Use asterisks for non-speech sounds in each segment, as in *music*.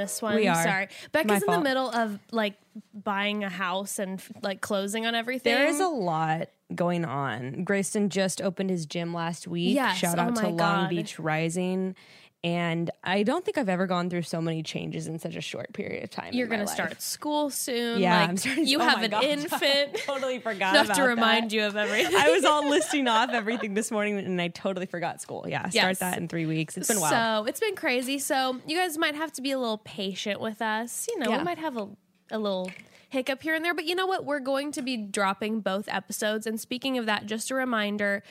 This one. We are. Sorry. Becca's in the middle of like buying a house and like closing on everything. There is a lot going on. Grayston just opened his gym last week. Yes, Shout oh out to my Long Beach Rising. And I don't think I've ever gone through so many changes in such a short period of time. You're going to start school soon. Yeah, like, I'm starting. You *laughs* oh have an gosh, *laughs* infant. I *laughs* totally forgot. Enough about to remind that. you of everything. I was all listing off everything this morning, and I totally forgot school. Yeah, start Yes. that in three weeks. It's been wild. So it's been crazy. So you guys might have to be a little patient with us. You know, Yeah. we might have a, a little hiccup here and there, but you know what? We're going to be dropping both episodes. And speaking of that, just a reminder,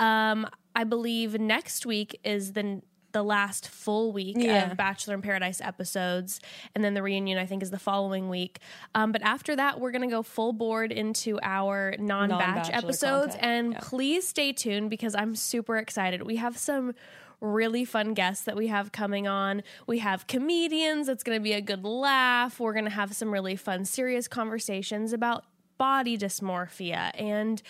um, I believe next week is the the last full week Yeah. of Bachelor in Paradise episodes, and then the reunion I think is the following week. Um, but after that, we're gonna go full board into our non-batch Non-Bachelor episodes, content, and yeah. please stay tuned because I'm super excited. We have some really fun guests that we have coming on. We have comedians. It's going to be a good laugh. We're going to have some really fun, serious conversations about body dysmorphia and,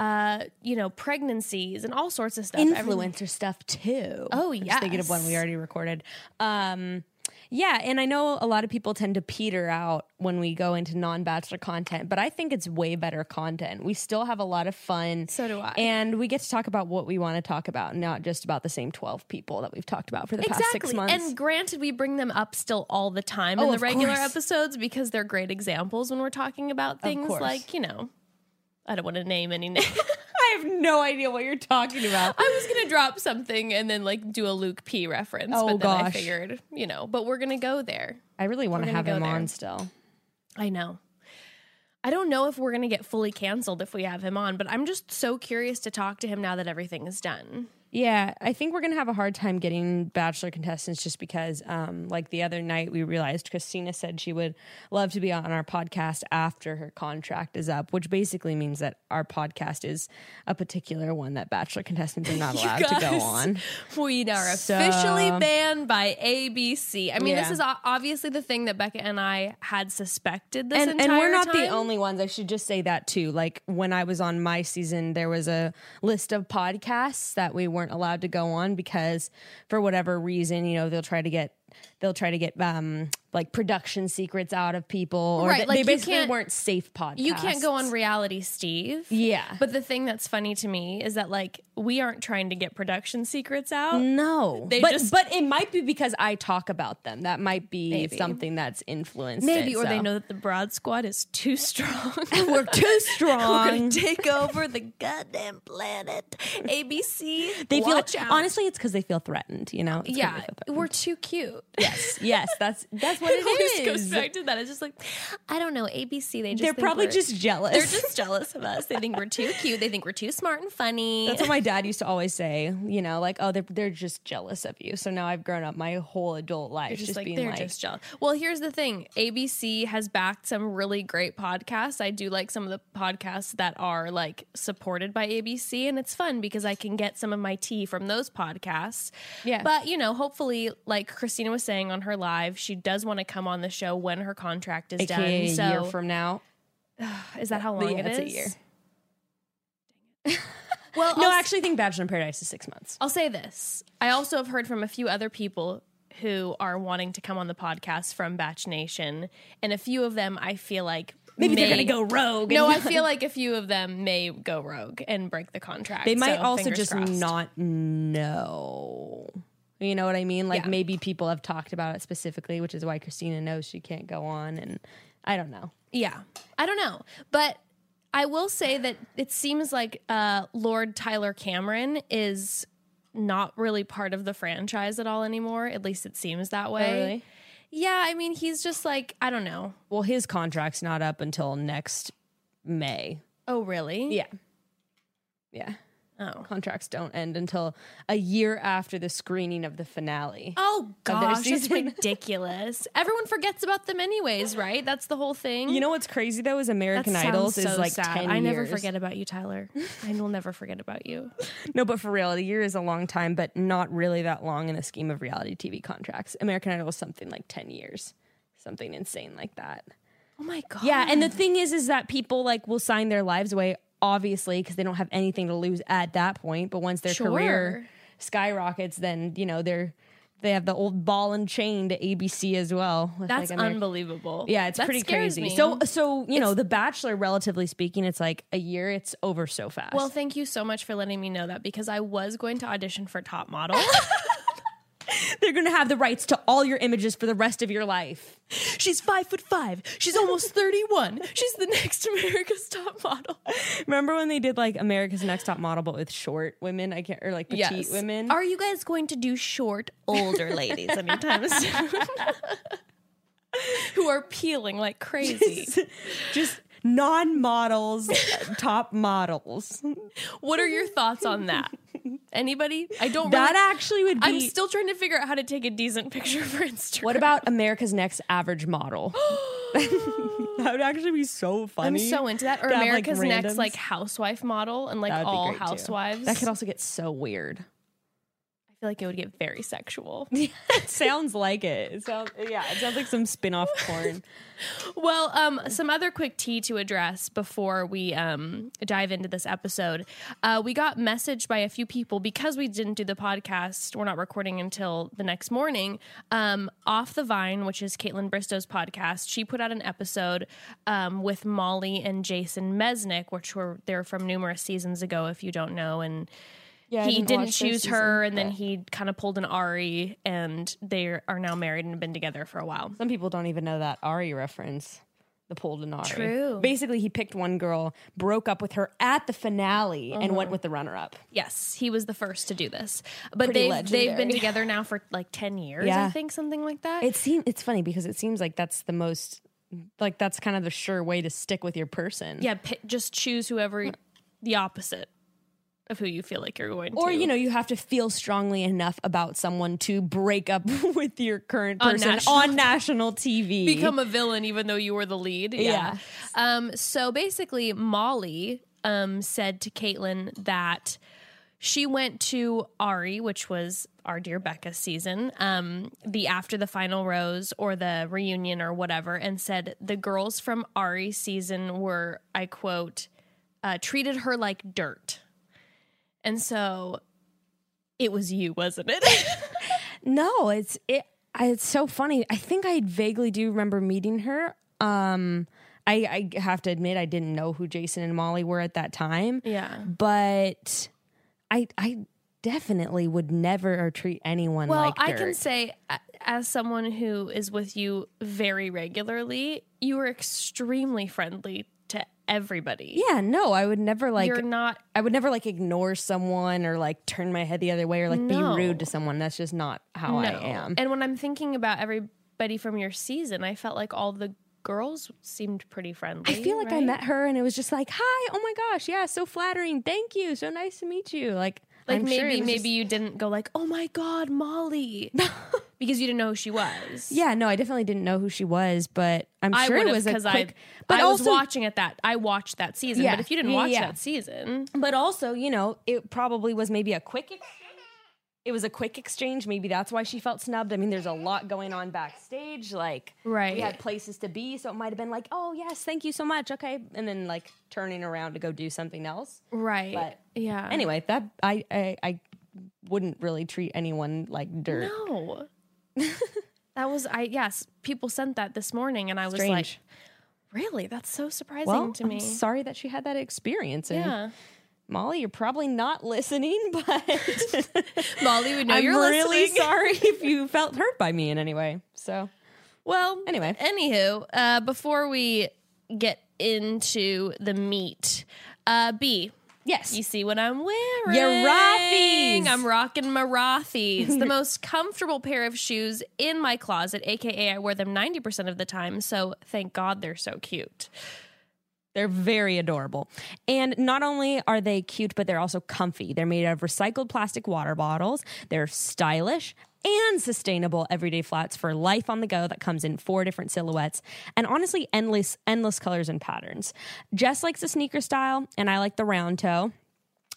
uh, you know, pregnancies and all sorts of stuff. Influencer stuff too. Oh, just thinking of one we already recorded. Um, yeah, and I know a lot of people tend to peter out when we go into non-bachelor content, but I think it's way better content. We still have a lot of fun. So do I. And we get to talk about what we want to talk about, not just about the same 12 people that we've talked about for the past six Exactly. months. And granted, we bring them up still all the time Oh, in the regular course. episodes because they're great examples when we're talking about things like, you know, I don't want to name any names. *laughs* I have no idea what you're talking about. I was gonna drop something and then like do a Luke P reference, Oh, but then I figured, you know, but we're gonna go there. I really want to have him there. on still. I know. I don't know if we're gonna get fully canceled if we have him on, but I'm just so curious to talk to him now that everything is done. Yeah, I think we're gonna have a hard time getting bachelor contestants just because, um, like the other night, we realized Kristina said she would love to be on our podcast after her contract is up, which basically means that our podcast is a particular one that bachelor contestants are not *laughs* allowed to go on. We are So- officially banned by ABC. I mean, this is obviously the thing that Becca and I had suspected this and, entire and we're not the only ones. I should just say that too. Like when I was on my season, there was a list of podcasts that we weren't allowed to go on because for whatever reason, you know, they'll try to get they'll try to get um like production secrets out of people or Right, they, like they basically weren't safe podcasts. You can't go on reality Steve. Yeah. But the thing that's funny to me is that like we aren't trying to get production secrets out. no, They but just- but it might be because I talk about them. That might be Maybe. something that's influenced. Maybe, it, or they know that the Broad Squad is too strong. *laughs* we're too strong. *laughs* We're gonna take over the goddamn planet. ABC, they feel out. honestly, it's because they feel threatened. You know, It's yeah, threatened. we're too cute. *laughs* yes, yes, that's that's what It always it goes is. back to that. It's just like I don't know. ABC, they just They're probably just jealous. They're just jealous of us. They think we're too cute. They think we're too smart and funny. That's what my dad used to always say. You know, like, oh, they're they're just jealous of you. So now I've grown up my whole adult life They're just, just, like being they're like, just jealous. Well, here's the thing: ABC has backed some really great podcasts. I do like some of the podcasts that are like supported by ABC, and it's fun because I can get some of my tea from those podcasts. Yeah. but you know, hopefully, like Kristina was saying on her live, she does want to come on the show when her contract is AKA done. a So, year from now. *sighs* is that how long Yeah, it it's is? a year. *laughs* Well, No, I'll I actually think Bachelor in Paradise is six months. I'll say this. I also have heard from a few other people who are wanting to come on the podcast from Batch Nation, and a few of them I feel like Maybe they're gonna go rogue. No, I *laughs* feel like a few of them may go rogue and break the contract. they might so also just crossed. not know. You know what I mean? Like Yeah. maybe people have talked about it specifically, which is why Kristina knows she can't go on. And I don't know. Yeah, I don't know, but I will say that it seems like uh, Lord Tyler Cameron is not really part of the franchise at all anymore. At least it seems that way. Oh, really? Yeah, I mean, he's just like, I don't know. Well, his contract's not up until next May. Oh, really? Yeah. Yeah. Oh. Contracts don't end until a year after the screening of the finale. Oh gosh, season. *laughs* ridiculous. Everyone forgets about them anyways, right? That's the whole thing. You know what's crazy though is American Idols so is like sad. 10 I never forget about you, Tyler. *laughs* I will never forget about you. No, but for real, a year is a long time, but not really that long in the scheme of reality TV contracts. American Idol is something like 10 years. Something insane like that. Oh my god. Yeah, and the thing is is that people like will sign their lives away obviously because they don't have anything to lose at that point, but once their career skyrockets then, you know, they're they have the old ball and chain to ABC as well. That's like, unbelievable. Yeah, it's That pretty crazy. me. So so, you know, The Bachelor relatively speaking, it's like a year, it's over so fast. Well, thank you so much for letting me know that because I was going to audition for Top Model. *laughs* *laughs* they're going to have the rights to all your images for the rest of your life. She's five foot five. She's almost *laughs* 31. She's the next America's Top Model. Remember when they did like America's Next Top Model, but with short women? I can't, or like petite women. Are you guys going to do short, older ladies anytime *laughs* soon? Who are peeling like crazy. just non-models, uh, top models. What are your thoughts on that? Anybody? I don't That really, actually would be. I'm still trying to figure out how to take a decent picture for Instagram. what about America's Next Average Model? *gasps* *laughs* that would actually be so funny. I'm so into that. Or to have, like, America's Next randoms. like housewife model and like all great, too. housewives. That could also get so weird. Feel like it would get very sexual. *laughs* it sounds like it. It sounds yeah. It sounds like some spin-off *laughs* porn. Well, um, some other quick tea to address before we um, dive into this episode. Uh, we got messaged by a few people because we didn't do the podcast. We're not recording until the next morning. Um, Off the Vine, which is Kaitlyn Bristowe's podcast, she put out an episode um, with Molly and Jason Mesnick, which were they're from numerous seasons ago. If you don't know, and Yeah, he didn't their choose season, her, and then he kind of pulled an Arie, and they are now married and have been together for a while. Some people don't even know that Arie reference. The pulled an Arie. True. Basically, he picked one girl, broke up with her at the finale, and Uh-huh. went with the runner-up. Yes, he was the first to do this. But Pretty they've they've been together now for like 10 years, I think something like that. It seems it's funny because it seems like that's the most like that's kind of the sure way to stick with your person. yeah, pi just choose whoever the opposite of who you feel like you're going Or to. Or, you know, you have to feel strongly enough about someone to break up *laughs* with your current On person national- on national TV. become a villain even though you were the lead. Yeah. Yeah. Um so basically Molly um said to Kaitlyn that she went to Arie, which was our dear Becca season, um, the after the final rose or the reunion or whatever, and said the girls from Arie season were, I quote, uh, treated her like dirt. And so it was you, wasn't it? *laughs* No, it's it. It's so funny. I think I vaguely do remember meeting her. Um, I, I have to admit, I didn't know who Jason and Molly were at that time. yeah. but I I definitely would never treat anyone Well, like I dirt. can say, as someone who is with you very regularly, you are extremely friendly everybody. yeah, no, I would never like. You're not. I would never like ignore someone or like turn my head the other way or like No. be rude to someone. That's just not how. I am. And when I'm thinking about everybody from your season, I felt like all the girls seemed pretty friendly. I feel like I right? met her and it was just like, "Hi, oh my gosh, yeah, so flattering. Thank you, so nice to meet you." Like, Like I'm maybe was maybe just- you didn't go like, oh my god, Molly, *laughs* because you didn't know who she was. yeah, no, I definitely didn't know who she was, but I'm I sure it was because I. But I was watching at that. I watched that season. Yeah. But if you didn't watch yeah. that season, But also, you know, it probably was maybe a quick exchange. It was a quick exchange. Maybe that's why she felt snubbed. I mean, there's a lot going on backstage. Like, Right. we had places to be. So it might have been like, oh, yes, thank you so much. Okay. And then like turning around to go do something else. right? But yeah. Anyway, that I, I, I wouldn't really treat anyone like dirt. No. *laughs* that was I yes, people sent that this morning and I was like, really? That's so surprising well, to me. I'm sorry that she had that experience. And yeah. Molly, you're probably not listening, *laughs* but *laughs* Molly, would know I'm you're really listening. *laughs* sorry if you felt hurt by me in any way. So Well, Anyway. anywho, uh, before we get into the meat, uh, B, Yes. You see what I'm wearing? Your Rothy's. I'm rocking my Rothy's, the most comfortable pair of shoes in my closet, aka I wear them 90% of the time. So thank God they're so cute. They're very adorable. And not only are they cute, but they're also comfy. They're made of recycled plastic water bottles. They're stylish and sustainable everyday flats for life on the go that comes in four different silhouettes and honestly endless endless colors and patterns. Jess likes the sneaker style and I like the round toe.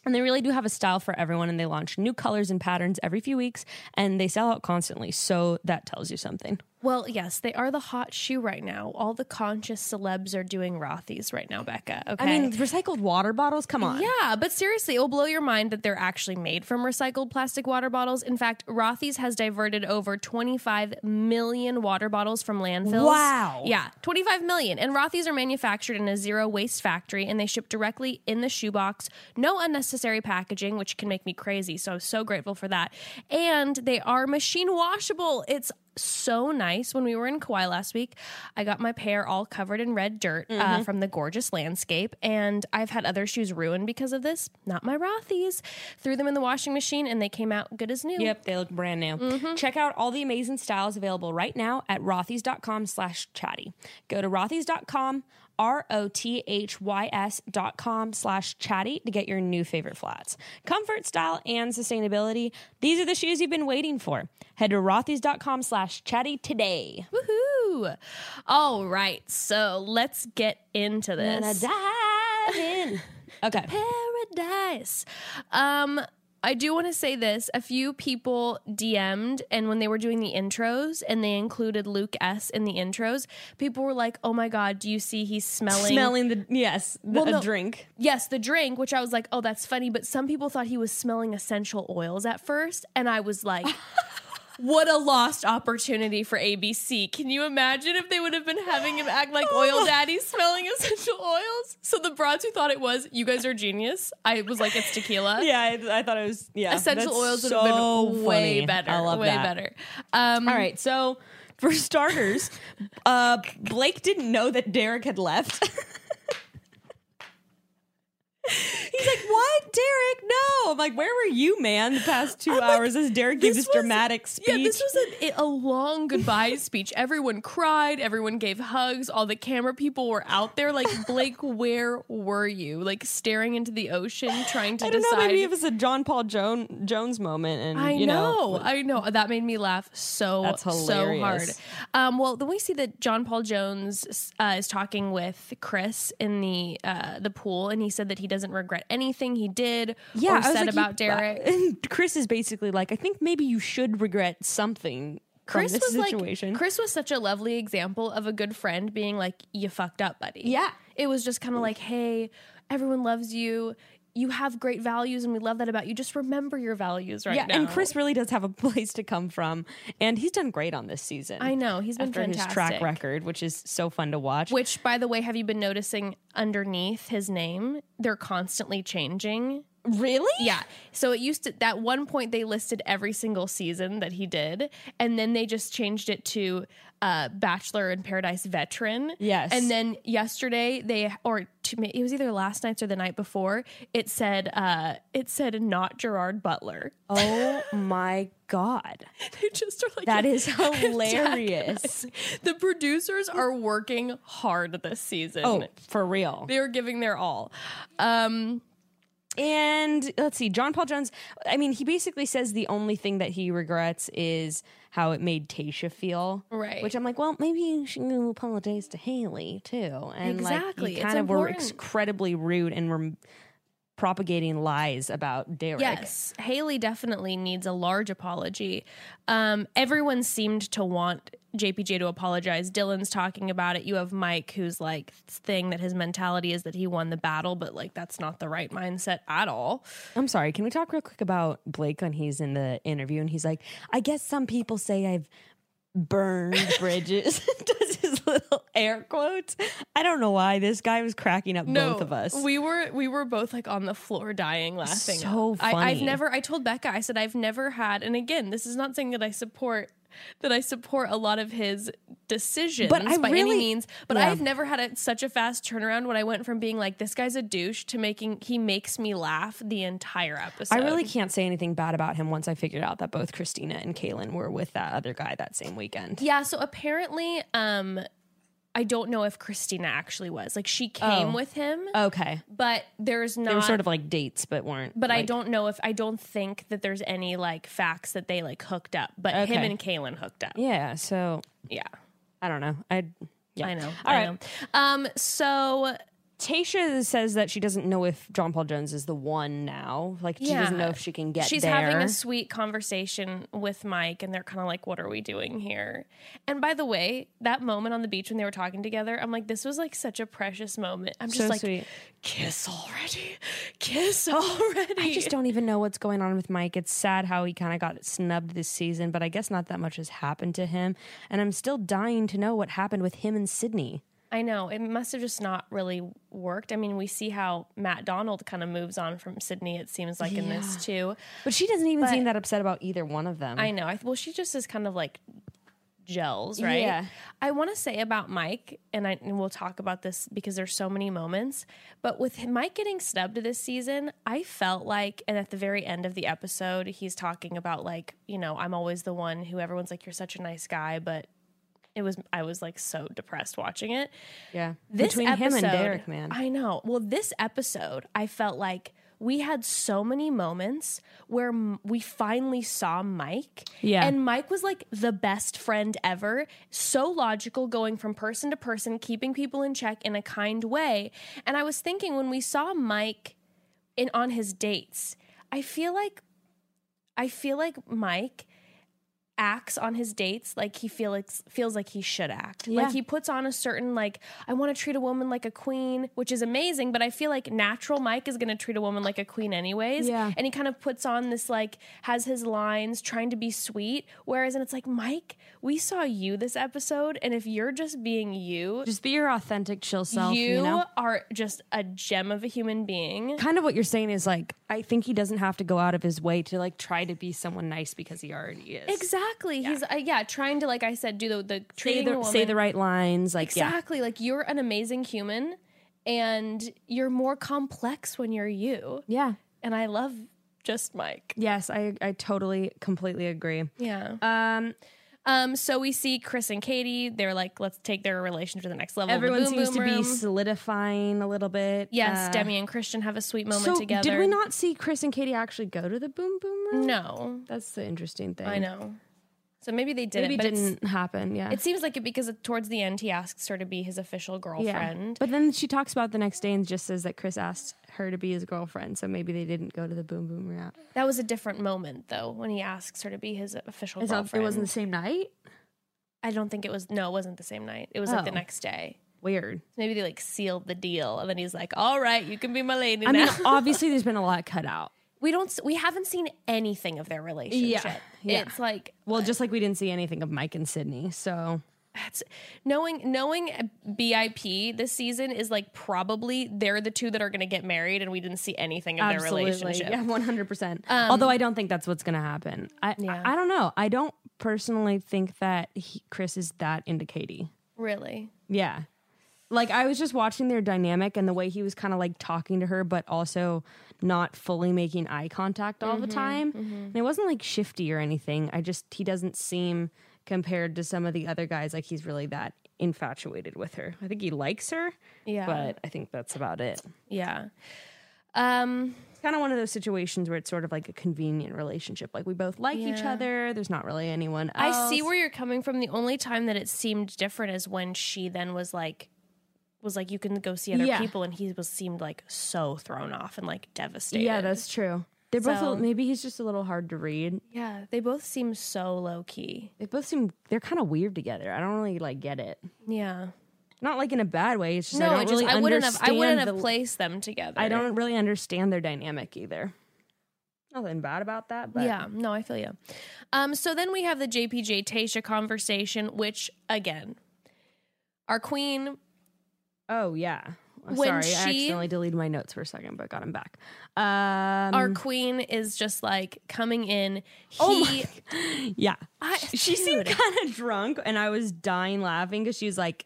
And they really do have a style for everyone, and they launch new colors and patterns every few weeks, and they sell out constantly. So that tells you something. Well, yes, they are the hot shoe right now. All the conscious celebs are doing Rothy's right now, Becca. Okay. I mean, recycled water bottles, come on. Yeah, but seriously, it'll blow your mind that they're actually made from recycled plastic water bottles. In fact, Rothy's has diverted over 25 million water bottles from landfills. Wow. Yeah, 25 million. And Rothy's are manufactured in a zero waste factory and they ship directly in the shoebox. No unnecessary packaging, which can make me crazy. So I'm so grateful for that. And they are machine washable. It's so nice. When we were in Kauai last week, I got my pair all covered in red dirt uh, from the gorgeous landscape, and I've had other shoes ruined because of this. Not my Rothy's. Threw them in the washing machine, and they came out good as new. Yep, they look brand new. Check out all the amazing styles available right now at rothys.com slash chatty. Go to rothys.com, R-O-T-H-Y-S dot com slash chatty to get your new favorite flats. Comfort, style, and sustainability. These are the shoes you've been waiting for. Head to rothys.com slash chatty today. Woohoo! All right, so let's get into this. dive in. *laughs* Okay. Paradise. Um, I do want to say this. A few people DM'd, and when they were doing the intros and they included Luke S in the intros, people were like, oh my God, do you see he's smelling? Smelling the, yes, the, Well, no. drink. Yes, the drink, which I was like, oh, that's funny. But some people thought he was smelling essential oils at first. And I was like, what a lost opportunity for ABC. Can you imagine if they would have been having him act like *gasps* oil daddy smelling essential oils? So the broads who thought it was, you guys are genius. I was like, it's tequila. *laughs* Yeah, I, I thought it was, yeah. Essential that's oils would so have been way funny. better. I love way that. better. Um, All right, so for starters, uh, Blake didn't know that Derek had left. *laughs* He's like, "What, Derek? No!" I'm like, "Where were you, man? The past 2 hours as Derek gave this was- dramatic speech." Yeah, this was a, a long goodbye speech. Everyone cried. Everyone gave hugs. All the camera people were out there. Like *laughs* Blake, where were you? Like staring into the ocean, trying to I don't decide. know. Maybe it was a John Paul jo- Jones moment, and I you know, know, I know. That made me laugh so so hard. Um, well, then we see that John Paul Jones uh, is talking with Chris in the uh, the pool, and he said that he doesn't regret anything he did yeah, or said like, about you- Derek. And *laughs* Chris is basically like, "I think maybe you should regret something." Chris was situation. like Chris was such a lovely example of a good friend being like, "You fucked up, buddy." Yeah. it was just kind of like, "Hey, everyone loves you. You have great values, and we love that about you. Just remember your values right yeah, now." and Chris really does have a *laughs* place to come from, and he's done great on this season. I know he's been fantastic. his track record, which is so fun to watch. Which, by the way, have you been noticing underneath his name? They're constantly changing. really? Yeah. So it used to, at one point, they listed every single season that he did. And then they just changed it to uh, Bachelor in Paradise veteran. Yes. And then yesterday, they, or to me, it was either last night's or the night before, it said, uh, it said not Gerard Butler. Oh my god, *laughs* They just are like, that is *laughs* hilarious. the producers are working hard this season. Oh, for real. They are giving their all. Um, And let's see, John Paul Jones. I mean, he basically says the only thing that he regrets is how it made Tayshia feel. Right. Which I'm like, well, maybe you should apologize to Haley too. And Exactly, like, it's you kind of were incredibly rude and were propagating lies about Derek. Yes, Haley definitely needs a large apology. Um, everyone seemed to want JPJ to apologize. Dylan's talking about it. You have Mike, who's like thing that his mentality is that he won the battle, but like that's not the right mindset at all. I'm sorry. Can we talk real quick about Blake when he's in the interview and he's like, I guess some people say I've burned *laughs* bridges. *laughs* Does his little air quotes. I don't know why this guy was cracking up both of us. We were we were both like on the floor dying laughing. So I, I've never I told Becca, I said I've never had and again, this is not saying that I support that I support a lot of his decisions But I by any really- means. But Yeah. I've never had a, such a fast turnaround when I went from being like, this guy's a douche to making he makes me laugh the entire episode. I really can't say anything bad about him once I figured out that both Kristina and Caelynn were with that other guy that same weekend. Yeah, so apparently, um, I don't know if Kristina actually was. Like she came Oh. with him, Okay. but there's not They were sort of like dates, but weren't. But I don't know if I don't think that there's any like facts that they like hooked up. But him and Caelynn hooked up. Yeah. So Yeah, I don't know. I. Yeah. I know. All I right. know. Um. So Tayshia says that she doesn't know if John Paul Jones is the one now. Like she doesn't know if she can get she's there. having a sweet conversation with Mike, and they're kind of like, "What are we doing here?" And by the way, that moment on the beach when they were talking together, I'm like, "This was like such a precious moment." I'm just So like, sweet. "Kiss already, kiss already." I just don't even know what's going on with Mike. It's sad how he kind of got snubbed this season, but I guess not that much has happened to him. And I'm still dying to know what happened with him and Sydney. I know it must have just not really worked. I mean, we see how Matt Donald kind of moves on from Sydney. It seems like in this too. But she doesn't even But- seem that upset about either one of them. I know. I, well, she just is kind of like gels, right? Yeah. I want to say about Mike, and I and we'll talk about this because there's so many moments. But with him- Mike getting snubbed this season, I felt like, and at the very end of the episode, he's talking about like, you know, I'm always the one who everyone's like, you're such a nice guy, but. It was I was like so depressed watching it. yeah. This Between episode, him and Derek, man. I know. Well, this episode, I felt like we had so many moments where m- we finally saw Mike. Yeah. And Mike was like the best friend ever. So logical, going from person to person, keeping people in check in a kind way. And I was thinking when we saw Mike in on his dates, I feel like I feel like Mike acts on his dates like he feels feels like he should act. Yeah. Like he puts on a certain like I want to treat a woman like a queen, which is amazing, but I feel like natural Mike is going to treat a woman like a queen anyways. Yeah. And he kind of puts on this like has his lines trying to be sweet, whereas and it's like Mike, we saw you this episode and if you're just being you, Just be your authentic, chill self. you, You, know? are just a gem of a human being. Kind of what you're saying is like, I think he doesn't have to go out of his way to like try to be someone nice because he already is. Exactly. He's uh, yeah, trying to like I said do the the Say the, woman say the right lines. Like, yeah. Exactly. Like you're an amazing human and you're more complex when you're you. Yeah. And I love just Mike. Yes, I, I totally, completely agree. Yeah. Um, Um so we see Chris and Katie, they're like let's take their relation to the next level. everyone boom seems boom to be solidifying a little bit. Yes, Uh, Demi and Kristian have a sweet moment so together. did we not see Chris and Katie actually go to the boom boom room? No. That's the interesting thing. I know. So maybe they didn't, Maybe but it didn't happen. Yeah. it seems like it because towards the end he asks her to be his official girlfriend. Yeah. But then she talks about the next day and just says that Chris asked her to be his girlfriend. So maybe they didn't go to the boom boom room. That was a different moment though when he asks her to be his official not- girlfriend. it wasn't the same night? I don't think it was. No, it wasn't the same night. It was like the Oh. next day. Weird. Maybe they like sealed the deal, and then he's like, "All right, you can be my lady I now." mean, *laughs* obviously, there's been a lot cut out. We don't. We haven't seen anything of their relationship. yeah. It's like Well, just like we didn't see anything of Mike and Sydney. So it's, knowing knowing BIP this season is like probably they're the two that are going to get married, and we didn't see anything of their relationship. Yeah, one hundred percent. Um, Although I don't think that's what's going to happen. I, Yeah. I I don't know. I don't personally think that he, Chris is that into Katie. Really, Yeah. Like I was just watching their dynamic and the way he was kind of like talking to her, but also not fully making eye contact all the time. And it wasn't like shifty or anything. I just he doesn't seem compared to some of the other guys like he's really that infatuated with her. I think he likes her, yeah, but I think that's about it. yeah. Um, It's kind of one of those situations where it's sort of like a convenient relationship. Like we both like each other. There's not really anyone else. I see where you're coming from. The only time that it seemed different is when she then was like, was like, you can go see other Yeah. people, and he was seemed like so thrown off and like devastated. Yeah, that's true. They're both So- a- maybe he's just a little hard to read. yeah. They both seem so low key. They both seem they're kind of weird together. I don't really like get it. Yeah. Not like in a bad way. It's just No, I don't just really I wouldn't have I wouldn't have the- placed them together. I don't really understand their dynamic either. Nothing bad about that, but yeah, no, I feel you. Um, so then we have the JPJ Tayshia conversation, which again, our queen oh yeah. When Sorry, I she- accidentally deleted my notes for a second, but got them back. Um, Our queen is just like coming in. He, Oh my- *laughs* yeah, I- she seemed kind of drunk, and I was dying laughing because she was like,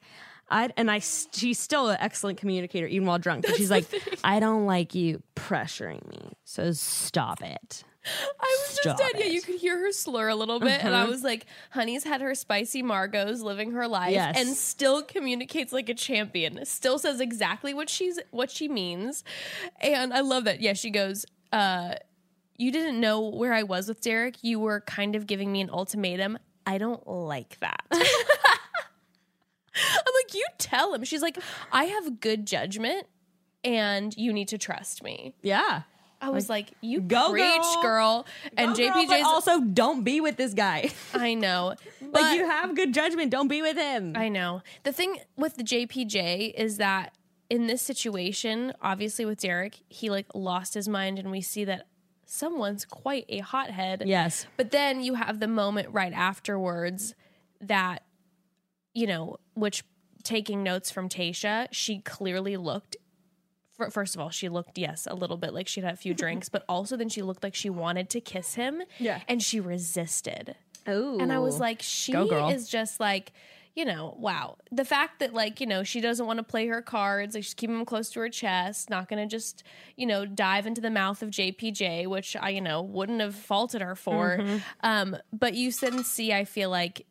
"I," and I. she's still an excellent communicator even while drunk. But she's like, "I don't like you pressuring me, so stop it." I was Stop just dead. Yeah, you could hear her slur a little bit, and I was like, "Honey's had her spicy Margos, living her life, Yes. and still communicates like a champion. Still says exactly what she's what she means, and I love that. Yeah, she goes, uh, "You didn't know where I was with Derek. You were kind of giving me an ultimatum. I don't like that." *laughs* I'm like, "You tell him." She's like, "I have good judgment, and you need to trust me." Yeah, I was like, "You go, preach, girl. girl." And Go, girl, JPJ's also don't be with this guy. *laughs* I know. like But you have good judgment, don't be with him. I know. The thing with the JPJ is that in this situation, obviously with Derek, he like lost his mind and we see that someone's quite a hothead. yes, But then you have the moment right afterwards that you know, which taking notes from Tayshia, she clearly looked First of all, she looked, yes, a little bit like she'd had a few drinks, but also then she looked like she wanted to kiss him. Yeah. And she resisted. oh, And I was like, she is just like, you know, wow. The fact that like, you know, she doesn't want to play her cards, like she's keeping them close to her chest, not going to just, you know, dive into the mouth of JPJ, which I, you know, wouldn't have faulted her for. Mm-hmm. Um, but you didn't see, I feel like,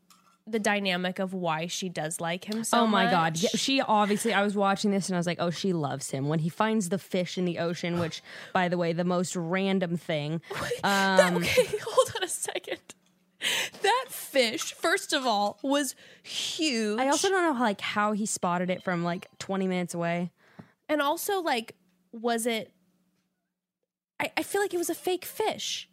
the dynamic of why she does like him so oh my god, yeah, she obviously. I was watching this and I was like, oh, she loves him when he finds the fish in the ocean. *gasps* Which, by the way, the most random thing. *laughs* That- Um, okay, *laughs* hold on a second. That fish, first of all, was huge. I also don't know how, like how he spotted it from like 20 minutes away. And also, like, was it? I, I feel like it was a fake fish.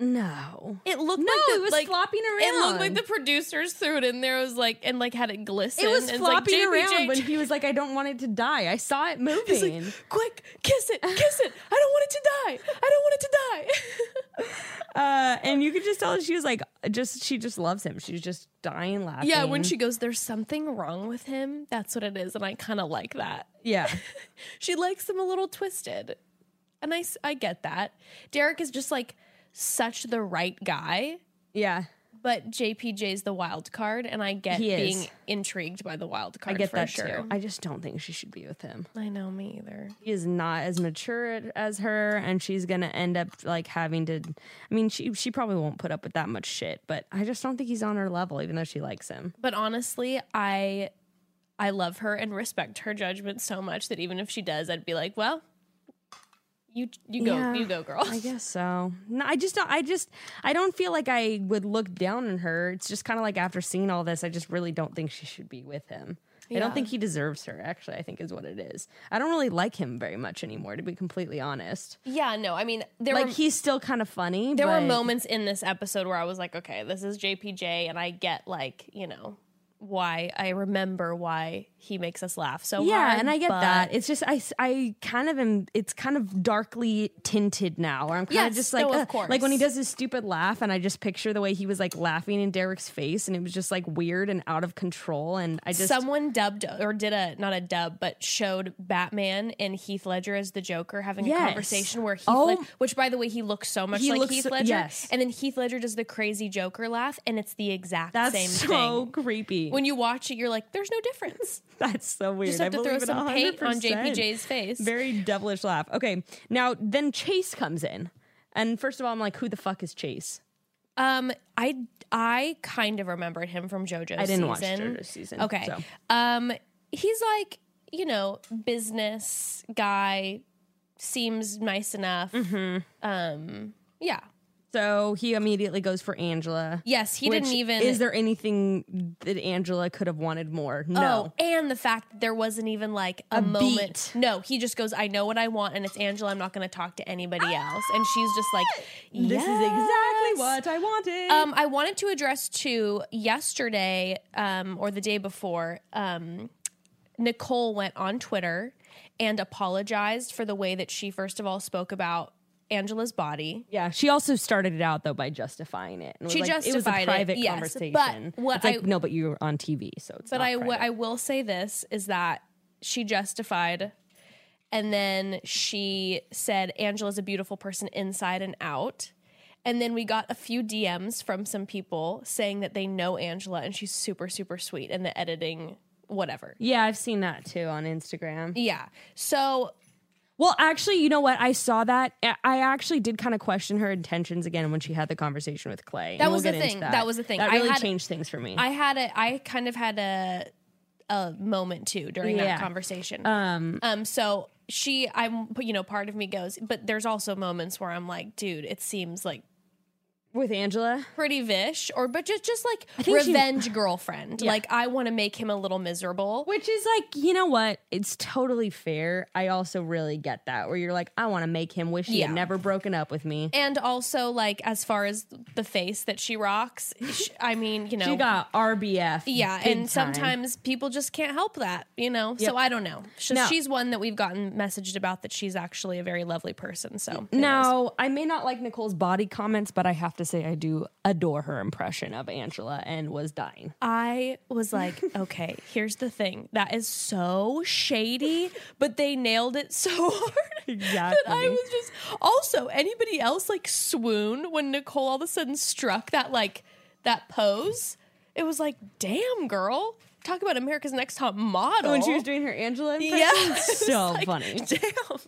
No, It looked No, like the, it was like, flopping around. It looked like the producers threw it in there. It was like and like had it glisten. it was and flopping like, around when he was like, I don't want it to die. I saw it *laughs* moving. Like, quick, kiss it, kiss it. I don't want it to die. I don't want it to die. *laughs* uh, and you could just tell she was like, just she just loves him. She's just dying laughing. yeah, when she goes, "There's something wrong with him." That's what it is, and I kind of like that. yeah. *laughs* She likes him a little twisted, and I I get that. Derek is just like such the right guy. Yeah, But JPJ's the wild card, and I get He is. being intrigued by the wild I card. get for that sure. too. I just don't think she should be with him. I know me either. He is not as mature as her, and she's gonna end up like having to. I mean, she she probably won't put up with that much shit, but I just don't think he's on her level, even though she likes him. But honestly, I I love her and respect her judgment so much that even if she does, I'd be like, well, you you go, Yeah, you go, girl. I guess so. *laughs* No, I just don't. I just I don't feel like I would look down on her. It's just kind of like after seeing all this, I just really don't think she should be with him. I don't think he deserves her. Actually, I think is what it is. I don't really like him very much anymore, to be completely honest. Yeah, no, I mean there Like were he's still kind of funny. there were moments in this episode where I was like, okay, this is JPJ, and I get like you know why I remember why he makes us laugh so Yeah, hard. and I get that. It's just I, I kind of am. It's kind of darkly tinted now. Where I'm kind Yes, of just like, no, of course. like when he does his stupid laugh, and I just picture the way he was like laughing in Derek's face, and it was just like weird and out of control. And I just Someone dubbed or did a not a dub, but showed Batman and Heath Ledger as the Joker having Yes. a conversation where Heath, Oh. Led- which by the way he looks so much He like looks Heath so- Ledger, yes. and then Heath Ledger does the crazy Joker laugh, and it's the exact that's same so thing. creepy. When you watch it, you're like, "There's no difference." *laughs* that's so weird. You just have I to throw some paint on JPJ's face. Very devilish laugh. Okay, now then Chase comes in, and first of all, I'm like, who the fuck is Chase? Um, I I kind of remembered him from JoJo's. I didn't watch season. JoJo's season, Okay. so. Um, he's like you know business guy, seems nice enough. Mm-hmm. Um, yeah. So he immediately goes for Angela. Yes, he didn't even. Is there anything that Angela could have wanted more? No. Oh, and the fact that there wasn't even like a, A moment. beat. No, he just goes, "I know what I want, and it's Angela. I'm not going to talk to anybody else." And she's just like, This is exactly what I wanted. Um, I wanted to address to yesterday, um, or the day before. Um, Nicole went on Twitter and apologized for the way that she first of all spoke about Angela's body. yeah, she also started it out though by justifying it. And was She like, it was a justified it, private yes, conversation. but what it's like I- no, but you're on TV, so it's. But not I, w- I will say this is that she justified and then she said Angela's a beautiful person inside and out. And then we got a few DMs from some people saying that they know Angela and she's super, super sweet and the editing, whatever. Yeah, I've seen that too on Instagram. Yeah. So Well, actually, you know what? I saw that. I- actually did kind of question her intentions again when she had the conversation with Clay. That And was we'll the thing. That was the thing. That really had- changed things for me. I had a, I kind of had a, a moment too during Yeah. that conversation. um, Um, so she, I'm, you know, part of me goes, but there's also moments where I'm like, dude, it seems like with Angela. pretty vish, or but just just like think she- revenge girlfriend. Like I want to make him a little miserable. Which is like, you know what? It's totally fair. I also really get that where you're like, I want to make him wish he Yeah. had never broken up with me. And also, like as far as the face that she rocks, sh I mean, you know, She got RBF. yeah, and time. sometimes people just can't help that, you know. So I don't know. She- No. She's one that we've gotten messaged about that she's actually a very lovely person. So? Now, I may not like Nicole's body comments, but I have to say I do adore her impression of Angela and was dying. I was like, *laughs* okay, here's the thing. That is so shady, but they nailed it so *laughs* hard. That I was just also anybody else like swoon when Nicole all of a sudden struck that like that pose. It was like, damn girl. Talk about America's Next Top Model. when she was doing her Angela *laughs* impression, Yeah, *laughs* so like, funny. Damn.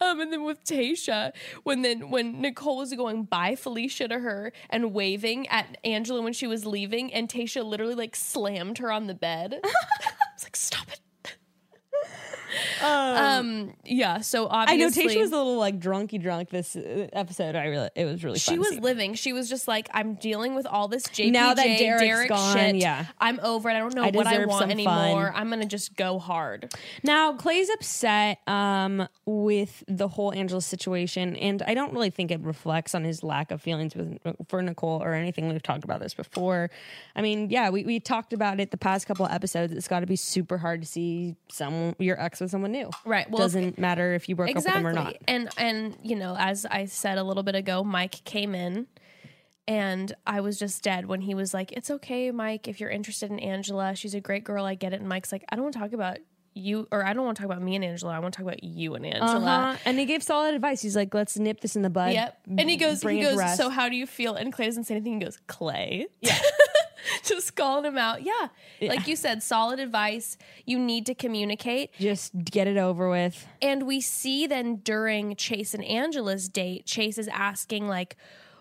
Um, and then with Tayshia, when then when Nicole was going by Felicia to her and waving at Angela when she was leaving, and Tayshia literally like slammed her on the bed. *laughs* I was like, stop it. *laughs* Um, yeah. So I know obviously, Tayshia was a little like drunky drunk this uh, episode. I really, it was really she was living. She was just like, I'm dealing with all this JPJ, Now that Derek's Derek gone, shit. yeah. I'm over it. I don't know I what I want anymore. fun. I'm gonna just go hard. Now Clay's upset um, with the whole Angela situation, and I don't really think it reflects on his lack of feelings with, for Nicole or anything. We've talked about this before. I mean, yeah, we, we talked about it the past couple of episodes. It's got to be super hard to see some your ex with someone new. Right. Well, if- doesn't matter if you broke up with them or not. And and you know, as I said a little bit ago, Mike came in and I was just dead when he was like, It's okay, Mike, if you're interested in Angela. She's a great girl, I get it. And Mike's like, I don't want to talk about you or I don't want to talk about me and Angela. I want to talk about you and Angela. Uh-huh. And he gave solid advice. He's like, let's nip this in the bud. Yep. And he goes, he goes, so how do you feel? And Clay doesn't say anything. He goes, Clay. Yeah. *laughs* *laughs* Just calling him out. Yeah. Like you said, solid advice. You need to communicate. Just get it over with. And we see then during Chase and Angela's date, Chase is asking like,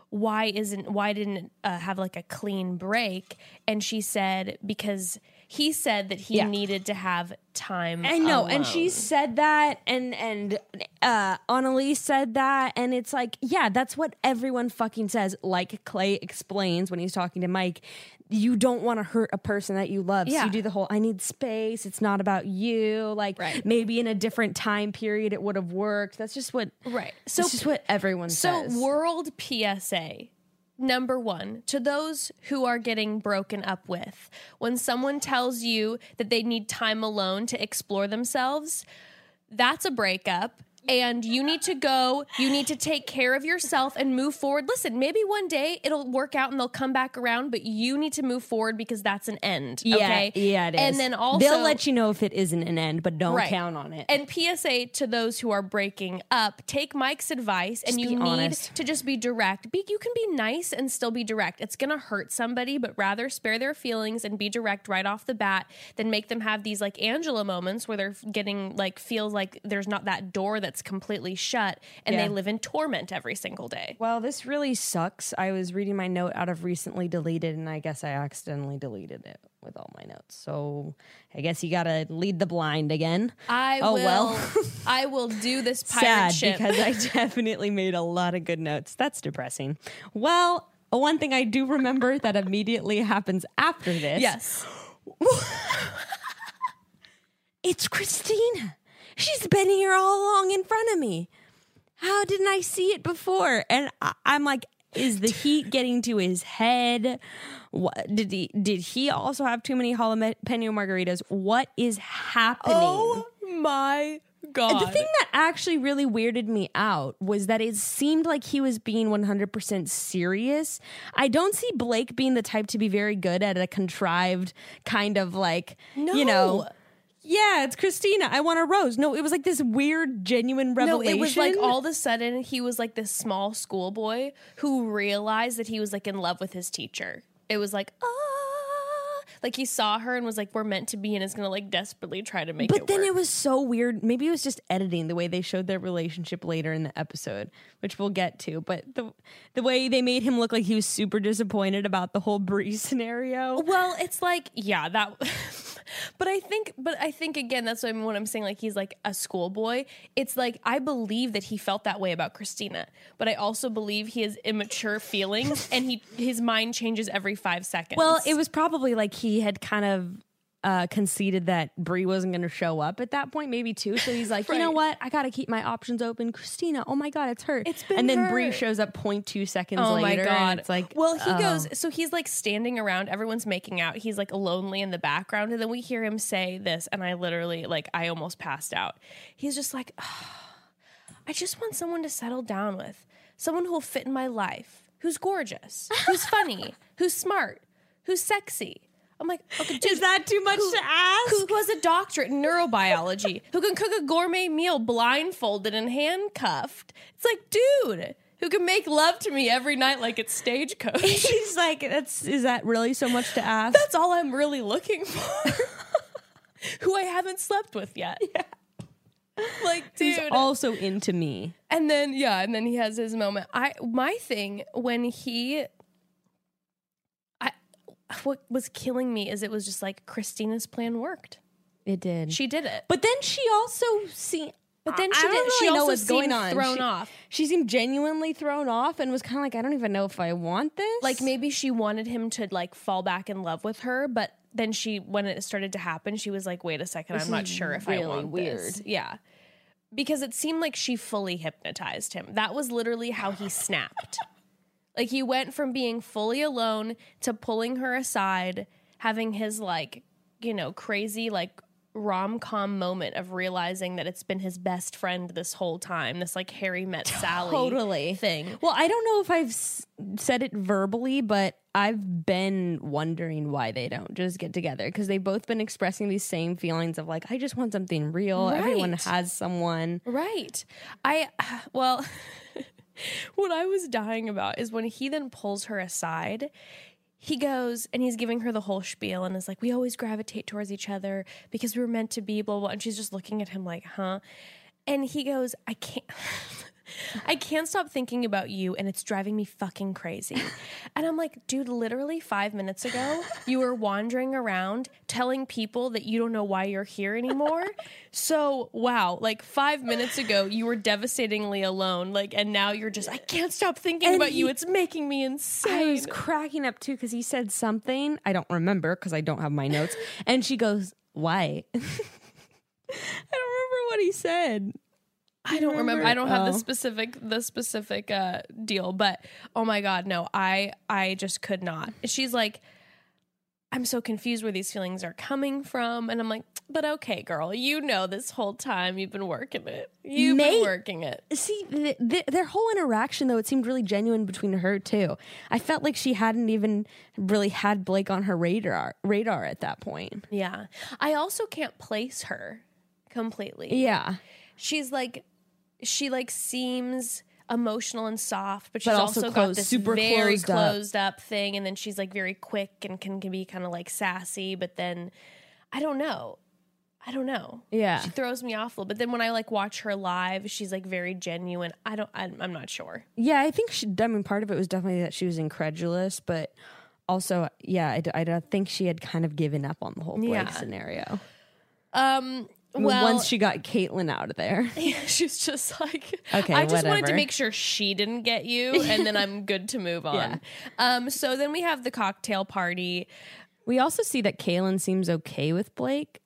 why isn't why didn't it, uh, have like a clean break? And she said because he said that he Yeah. needed to have time. I know, and she said that, and and uh, Annaliese said that, and it's like, yeah, that's what everyone fucking says. Like Clay explains when he's talking to Mike, you don't want to hurt a person that you love. So Yeah. you do the whole, I need space. It's not about you. Like Right. maybe in a different time period it would have worked. That's just what. right. So So it's just what everyone So, says. world PSA number one to those who are getting broken up with, when someone tells you that they need time alone to explore themselves, that's a breakup. And you need to go, you need to take care of yourself and move forward. Listen, maybe one day it'll work out and they'll come back around, but you need to move forward because that's an end. yeah, okay? yeah, it is. And then also they'll let you know if it isn't an end, but don't Right. count on it. And PSA to those who are breaking up, take Mike's advice and you need honest. to just be direct. Be, you can be nice and still be direct. It's going to hurt somebody, but rather spare their feelings and be direct right off the bat than make them have these like Angela moments where they're getting like feels like there's not that door that's completely shut and Yeah. they live in torment every single day. Well, this really sucks. I was reading my note out of recently deleted, and I guess I accidentally deleted it with all my notes. So I guess you got to lead the blind again. I Oh, will well. *laughs* I will do this pirate Sad ship. because I *laughs* definitely made a lot of good notes. That's depressing. Well, one thing I do remember that immediately happens after this. yes. *gasps* It's Kristina. She's been here all along in front of me. How didn't I see it before? And I, I'm like, is the heat getting to his head? What, did he did he also have too many jalapeno margaritas? What is happening? Oh my god. The thing that actually really weirded me out was that it seemed like he was being 100% serious. I don't see Blake being the type to be very good at a contrived kind of like, you know, yeah, it's Kristina. I want a rose. No, it was like this weird, genuine revelation. No, it was like all of a sudden he was like this small schoolboy who realized that he was like in love with his teacher. It was like, ah, like he saw her and was like, we're meant to be, and is gonna like desperately try to make it But it then work. it was so weird. Maybe it was just editing the way they showed their relationship later in the episode, which we'll get to. But the the way they made him look like he was super disappointed about the whole Bree scenario. Well, it's like yeah, that. *laughs* but I think, but I think again, that's what, I'm, what I'm saying. Like he's like a schoolboy. It's like I believe that he felt that way about Kristina, but I also believe he has immature feelings, and he his mind changes every five seconds. Well, it was probably like he had kind of uh, conceded that Brie wasn't going to show up at that point, maybe too. So he's like, *laughs* you know what? I got to keep my options open. Kristina, oh my god, it's her. It's been and then her. Brie shows up 0.2 seconds Oh later. my god! it's like, well, he oh. goes. So he's like standing around. Everyone's making out. He's like lonely in the background, and then we hear him say this, and I literally like I almost passed out. He's just like, "Ah, I just want someone to settle down with, someone who'll fit in my life, who's gorgeous, who's funny, *laughs* who's smart, who's sexy. I'm like, okay, dude, Is that too much who- to ask? who, has a doctorate in neurobiology, *laughs* who can cook a gourmet meal blindfolded and handcuffed. It's like, dude, who can make love to me every night like it's *laughs* stagecoach. She's like, that's is that really so much to *laughs* ask? That's all I'm really looking for. who I haven't slept with yet. Yeah. Like, dude. He's also into me. and then yeah, and then he has his moment. I my thing when he what was killing me is it was just like Kristina's plan worked. It did. She did it. but then she also see. But then she I don't did. She really know also what's going on. thrown She- off. She seemed genuinely thrown off and was kind of like, I don't even know if I want this. like maybe she wanted him to like fall back in love with her but then she when it started to happen she was like wait a second This i'm not sure if i really want this weird. yeah because it seemed like she fully hypnotized him that was literally how he snapped like he went from being fully alone to pulling her aside having his like you know crazy like rom-com moment of realizing that it's been his best friend this whole time this like harry met sally totally thing Well, I don't know if I've s- said it verbally, but I've been wondering why they don't just get together because they've both been expressing these same feelings of like, I just want something real. Everyone has someone. Right. I, *sighs* well, *laughs* *laughs* what I was dying about is when he then pulls her aside. He goes and he's giving her the whole spiel and is like, We always gravitate towards each other because we were meant to be, blah, blah. And she's just looking at him like, Huh? And he goes, I can't. *laughs* I can't stop thinking about you and it's driving me fucking crazy. *laughs* And I'm like, dude, literally five minutes ago, you were wandering around telling people that you don't know why you're here anymore. *laughs* So, wow, like five minutes ago, you were devastatingly alone. Like, and now you're just, I can't stop thinking And about you. It's making me I insane. was cracking up too because he said something. I don't remember because I don't have my notes. And she goes, Why? *laughs* I don't remember what he said. I don't remember. I don't have the Oh. specific the specific uh deal, but oh my god, no. I I just could not. She's like I'm so confused where these feelings are coming from and I'm like, "But okay, girl, you know this whole time you've been working it. You've May- been working it." See, th- th- their whole interaction, though, it seemed really genuine between her too. I felt like she hadn't even really had Blake on her radar radar at that point. Yeah. I also can't place her completely. Yeah, She's like she like seems emotional and soft, but she's But also also, closed- got this super very closed up. closed up thing, and then she's like very quick and can, can be kind of like sassy, but then I don't know. I don't know. Yeah. she throws me off a little. But then when I like watch her live, she's like very genuine. I don't. I'm, I'm not sure. yeah. I think she. I mean, part of it was definitely that she was incredulous, but also, yeah, I, don't think she had kind of given up on the whole Blake Yeah. scenario. Um. I mean, Well, once she got Caelynn out of there, *laughs* she's just like, Okay, I just wanted to make sure she didn't get you, and then I'm good to move *laughs* on. Yeah. Um. So then we have the cocktail party. we also see that Caelynn seems okay with Blake.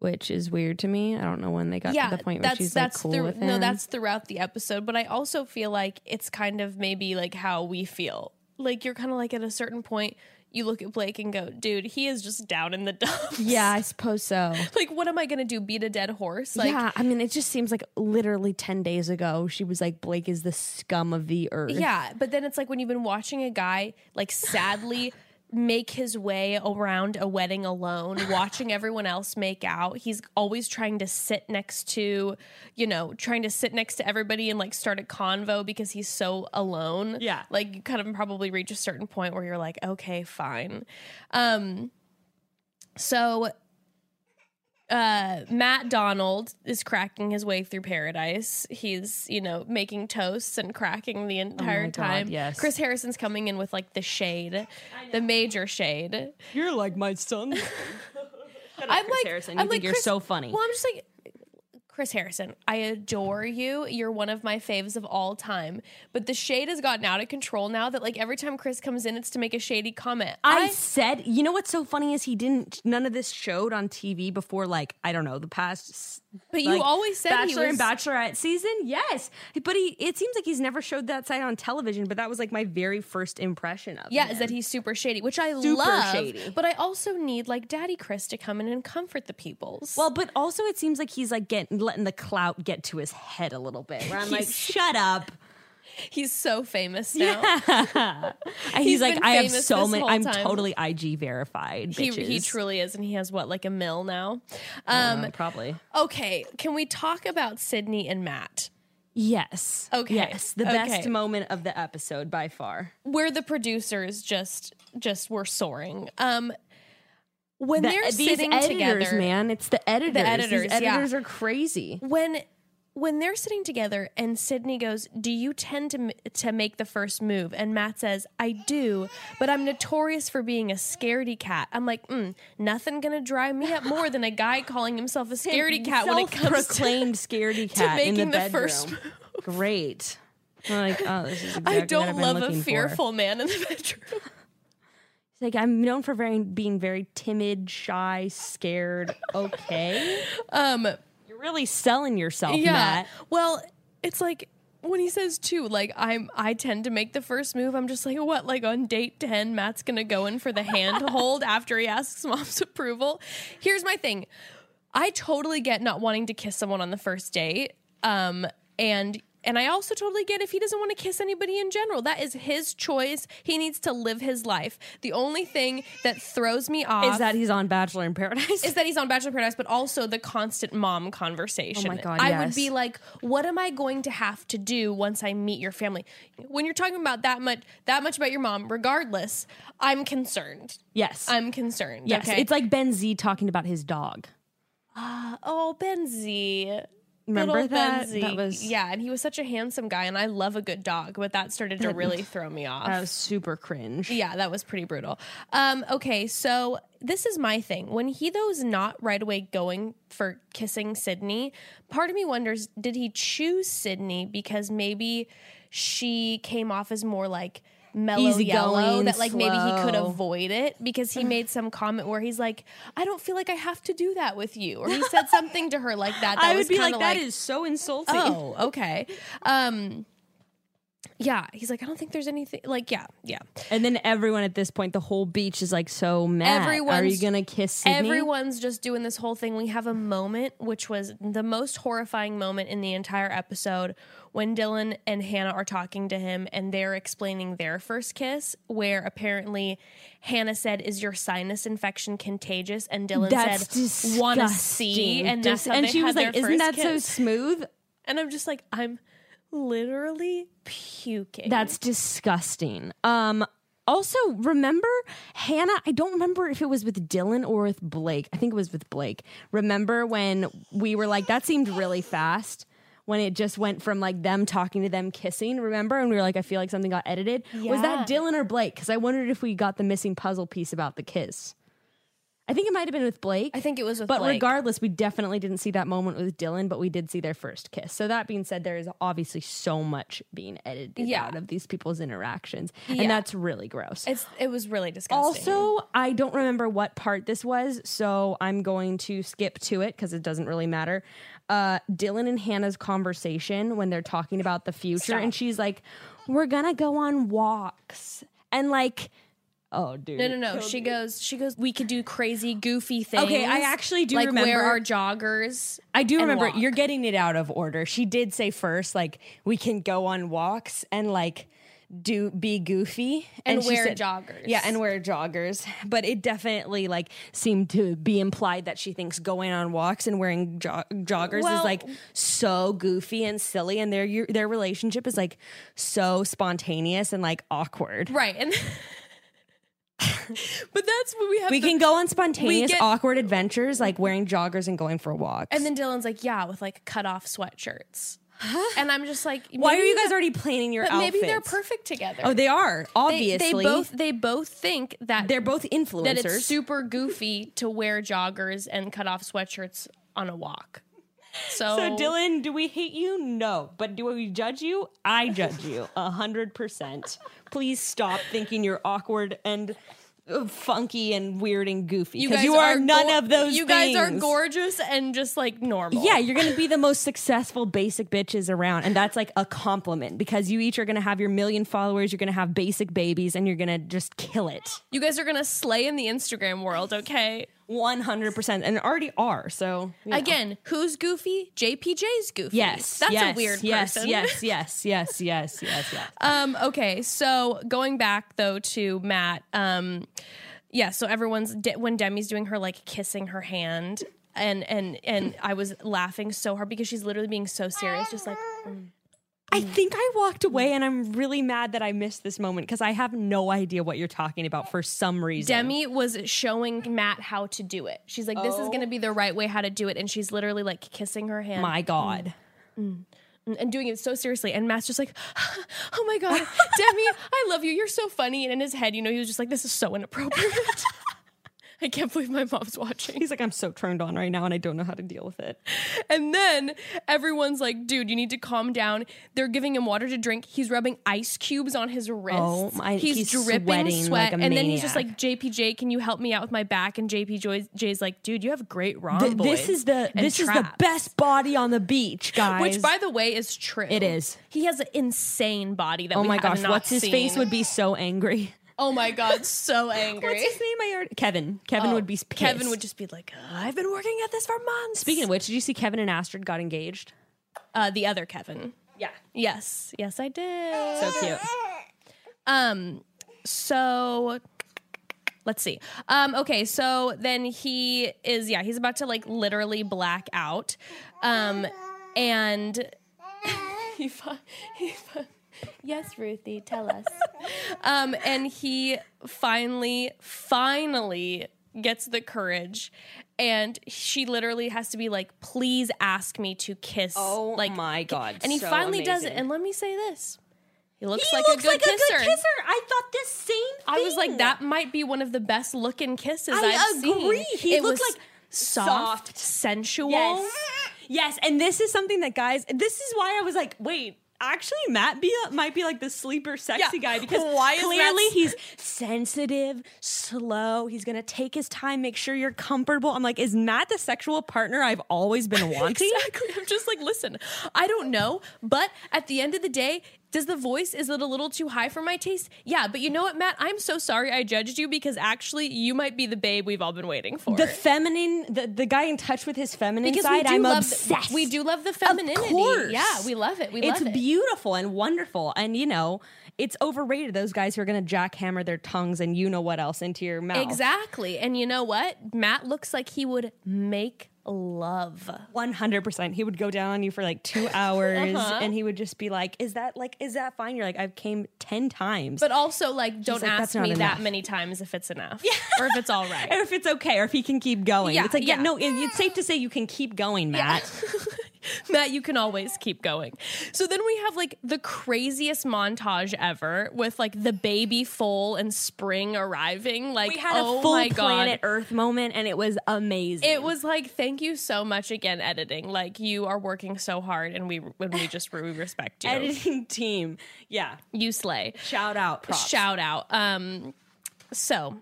Which is weird to me. I don't know when they got yeah, to the point where she's like cool with him. no, that's throughout the episode. But I also feel like it's kind of maybe like how we feel. Like you're kind of like at a certain point, you look at Blake and go, "Dude, he is just down in the *laughs* dumps." yeah, I suppose so. *laughs* like what am I gonna do? Beat a dead horse? Like, yeah, I mean, it just seems like literally 10 days ago, she was like, Blake is the scum of the earth. Yeah, but then it's like when you've been watching a guy like sadly *laughs* make his way around a wedding alone, *laughs* watching everyone else make out. He's always trying to sit next to, you know, trying to sit next to everybody and like start a convo because he's so alone. Yeah. Like you kind of probably reach a certain point where you're like, okay, fine. Um so uh, Matt Donald is cracking his way through paradise. He's, you know, making toasts and cracking the entire Oh God, time. yes. Chris Harrison's coming in with like the shade, the major shade. You're like my son. *laughs* I'm Chris like, Harrison. You I'm think like, you're Chris- so funny. Well, I'm just like, Chris Harrison, I adore you. You're one of my faves of all time. But the shade has gotten out of control now that like every time Chris comes in, it's to make a shady comment. I, said, you know what's so funny is he didn't. None of this showed on TV before, like I don't know, the past. But you always said he Bachelor and Bachelorette season. Yes, but he. It seems like he's never showed that side on television. But that was like my very first impression of. Yeah, him. is that he's super shady, which I Super love. shady. But I also need like Daddy Chris to come in and comfort the peoples. Well, but also it seems like he's like getting letting the clout get to his head a little bit. Where I'm *laughs* like, shut up. he's so famous now. *laughs* And he's, He's like, I have so many. I'm time. totally IG verified. He, he truly is, and he has what like a mill now. Um, Uh, probably. okay, can we talk about Sydney and Matt? Yes. Okay. Yes. The best moment of the episode by far. Where the producers just just were soaring. Um, when The- they're these sitting editors, together, man. It's the editors. The editors, These yeah. are crazy. when when they're sitting together and Sydney goes, "Do you tend to to make the first move?" and Matt says, "I do, but I'm notorious for being a scaredy cat." I'm like, mm, nothing gonna dry me up more than a guy calling himself a *laughs* scaredy cat when it comes to proclaimed *laughs* scaredy *laughs* cat in the making the bedroom. first Great. I'm like, oh, this is exactly I don't love a looking for. fearful man in the bedroom. Like I'm known for very being very timid, shy, scared. Okay, *laughs* Um, you're really selling yourself, yeah. Matt. Well, it's like when he says too, like I'm, I tend to make the first move. I'm just like, what? Like on date ten, Matt's gonna go in for the hand hold *laughs* after he asks mom's approval. Here's my thing. I totally get not wanting to kiss someone on the first date. Um, and and I also totally get if he doesn't want to kiss anybody in general. That is his choice. He needs to live his life. The only thing that throws me off Is that he's on Bachelor in Paradise? is that he's on Bachelor in Paradise, but also the constant mom conversation. Oh my God, I yes. would be like, what am I going to have to do once I meet your family? When you're talking about that much, that much about your mom, regardless, I'm concerned. yes, I'm concerned. yes. okay? It's like Ben Z talking about his dog. Uh, oh Benzie. Remember Little that? Benzie. That was yeah, and he was such a handsome guy, and I love a good dog, but that started to really *clears throat* throw me off. that was super cringe. Yeah, that was pretty brutal. Um, okay, so this is my thing. When he though is not right away going for kissing Sydney, part of me wonders, did he choose Sydney because maybe she came off as more like mellow Easygoing, yellow that like maybe he could avoid it because he *sighs* made some comment where he's like, I don't feel like I have to do that with you. Or he said something to her like that. that I would be like, kinda that is so insulting. Oh, okay. Um yeah, he's like, I don't think there's anything like, yeah, yeah. And then everyone at this point, the whole beach is like so mad. Are you Everyone's- gonna kiss Sydney? Everyone's just doing this whole thing. We have a moment, which was the most horrifying moment in the entire episode, when Dylan and Hannah are talking to him and they're explaining their first kiss, where apparently Hannah said, "Is your sinus infection contagious?" and Dylan That's said, "Want to see?" And Dis- that's how and she was like, "Isn't that so smooth?" And I'm just like, I'm literally puking. That's disgusting. Um also remember Hannah, I don't remember if it was with Dylan or with Blake. I think it was with Blake. Remember when we were like that seemed really fast when it just went from like them talking to them kissing, remember? And we were like I feel like something got edited. Was that Dylan or Blake? Cuz I wondered if we got the missing puzzle piece about the kiss. I think it might have been with Blake. I think it was with But Blake. regardless, we definitely didn't see that moment with Dylan, but we did see their first kiss. So that being said, there is obviously so much being edited Yeah. out of these people's interactions. Yeah. And that's really gross. It's it was really disgusting. also, I don't remember what part this was, so I'm going to skip to it because it doesn't really matter. Uh, Dylan and Hannah's conversation when they're talking about the future, Stop. and she's like, "We're gonna go on walks," and like, oh, dude, No, no, no. She goes. She goes. We could do crazy, goofy things. Okay, I actually do like remember- wear our joggers. I do and remember walk. you're getting it out of order. She did say first, like, we can go on walks and like do be goofy And she wear joggers. Yeah, and wear joggers. But it definitely like seemed to be implied that she thinks going on walks and wearing jo- joggers Well- is like so goofy and silly, and their your- their relationship is like so spontaneous and like awkward. Right. And *laughs* *laughs* But that's what we have We can go on spontaneous, get- awkward adventures like wearing joggers and going for walks. And then Dylan's like, "Yeah, with like cut off sweatshirts." And I'm just like, why are you guys already planning your But outfits? maybe they're perfect together. Oh, they are They- obviously. They, both they both think that they're both influencers. that it's super goofy to wear joggers and cut off sweatshirts on a walk. So, So Dylan, do we hate you? No. But do we judge you? I judge you *laughs* a hundred percent. Please stop thinking you're awkward and uh, funky and weird and goofy. you guys you are, are none go- of those. You guys are gorgeous and just like normal. Yeah, you're gonna be the most successful basic bitches around, and that's like a compliment because you each are gonna have your million followers. You're gonna have basic babies, and you're gonna just kill it. You guys are gonna slay in the Instagram world, okay? One hundred percent, and already are. So you know. Again, who's goofy? JPJ's goofy. yes, that's yes, a weird yes, person. Yes, *laughs* yes, yes, yes, yes, yes. Um, okay, so going back though to Matt, um, yeah, so everyone's when Demi's doing her like kissing her hand, and and and I was laughing so hard because she's literally being so serious, just like I mm. think I walked away and I'm really mad that I missed this moment because I have no idea what you're talking about for some reason. Demi was showing Matt how to do it. She's like, this is gonna be the right way how to do it, and she's literally like kissing her hand My God. Mm. Mm. and doing it so seriously. And Matt's just like, *sighs* oh my God, Demi, I love you. You're so funny. And in his head, you know, he was just like, this is so inappropriate. *laughs* *laughs* *laughs* I can't believe my mom's watching. He's like, I'm so turned on right now and I don't know how to deal with it. And then everyone's like, dude, you need to calm down. They're giving him water to drink. He's rubbing ice cubes on his wrist. Oh my- he's, he's dripping sweating sweat. like a and then he's just like, JPJ, can you help me out with my back? And JPJ Jay's like, dude, you have great Th- rhomboids. this is the this is the best body on the beach, guys. Which, by the way, is true. It is. He has an insane body that oh my gosh, what's his face would be so angry. Oh my god, so angry. *laughs* What's his name? I already Kevin. Kevin Oh, would be pissed. Kevin would just be like, I've been working at this for months. Speaking of which, did you see Kevin and Astrid got engaged? uh, the other Kevin. Yeah. Yes, yes, I did. So cute. Um, so let's see. Um, okay, so then he is, yeah, he's about to like literally black out. Um, and *laughs* he, fi- he fi- yes, Ruthie, tell us. um, and he finally, finally gets the courage. And she literally has to be like, please ask me to kiss. Oh like, my God, And he so finally does it. And let me say this. He looks He like looks a good like kisser. a good kisser. I thought this same thing. I was like, that might be one of the best looking kisses I have agree. seen. He it looked like soft, soft. sensual. Yes. Yes, and this is something that guys. This is why I was like, wait. Actually, Matt be uh, might be like the sleeper sexy Yeah. guy because Why is clearly he's sensitive, slow. He's gonna take his time, make sure you're comfortable. I'm like, is Matt the sexual partner I've always been *laughs* wanting? Exactly. I'm just like, listen, I don't know, but at the end of the day, does the voice is it a little too high for my taste? Yeah, but you know what, Matt? I'm so sorry I judged you because actually you might be the babe we've all been waiting for. The feminine, the, the guy in touch with his feminine because side, I'm obsessed. we do love the femininity. of course. Yeah, we love it. We it's love it. It's beautiful and wonderful, and you know, it's overrated. Those guys who are gonna jackhammer their tongues and you know what else into your mouth. Exactly. And you know what? Matt looks like he would make love. One hundred percent. He would go down on you for like two *laughs* hours, Uh-huh. and he would just be like, "Is that like, is that fine?" You're like, "I've came ten times." But also, like, don't like, ask me enough." that many times if it's enough or if it's all right. *laughs* or if it's okay, or if he can keep going. Yeah, it's like, yeah, yeah. no, it- it's safe to say you can keep going, Matt. *laughs* *laughs* Matt, you can always keep going. So then we have like the craziest montage ever with like the baby foal and spring arriving. Like, We had oh a full planet. Earth moment, and it was amazing. It was like, thank you so much again, editing. Like you are working so hard, and we when we just we respect you. editing team. Yeah, You slay. shout out, props. Shout out. Um, so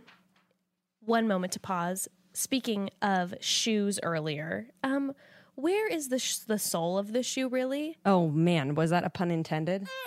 one moment to pause. Speaking of shoes earlier, um, where is the sh- the sole of the shoe really? Oh man, was that a pun intended? *laughs*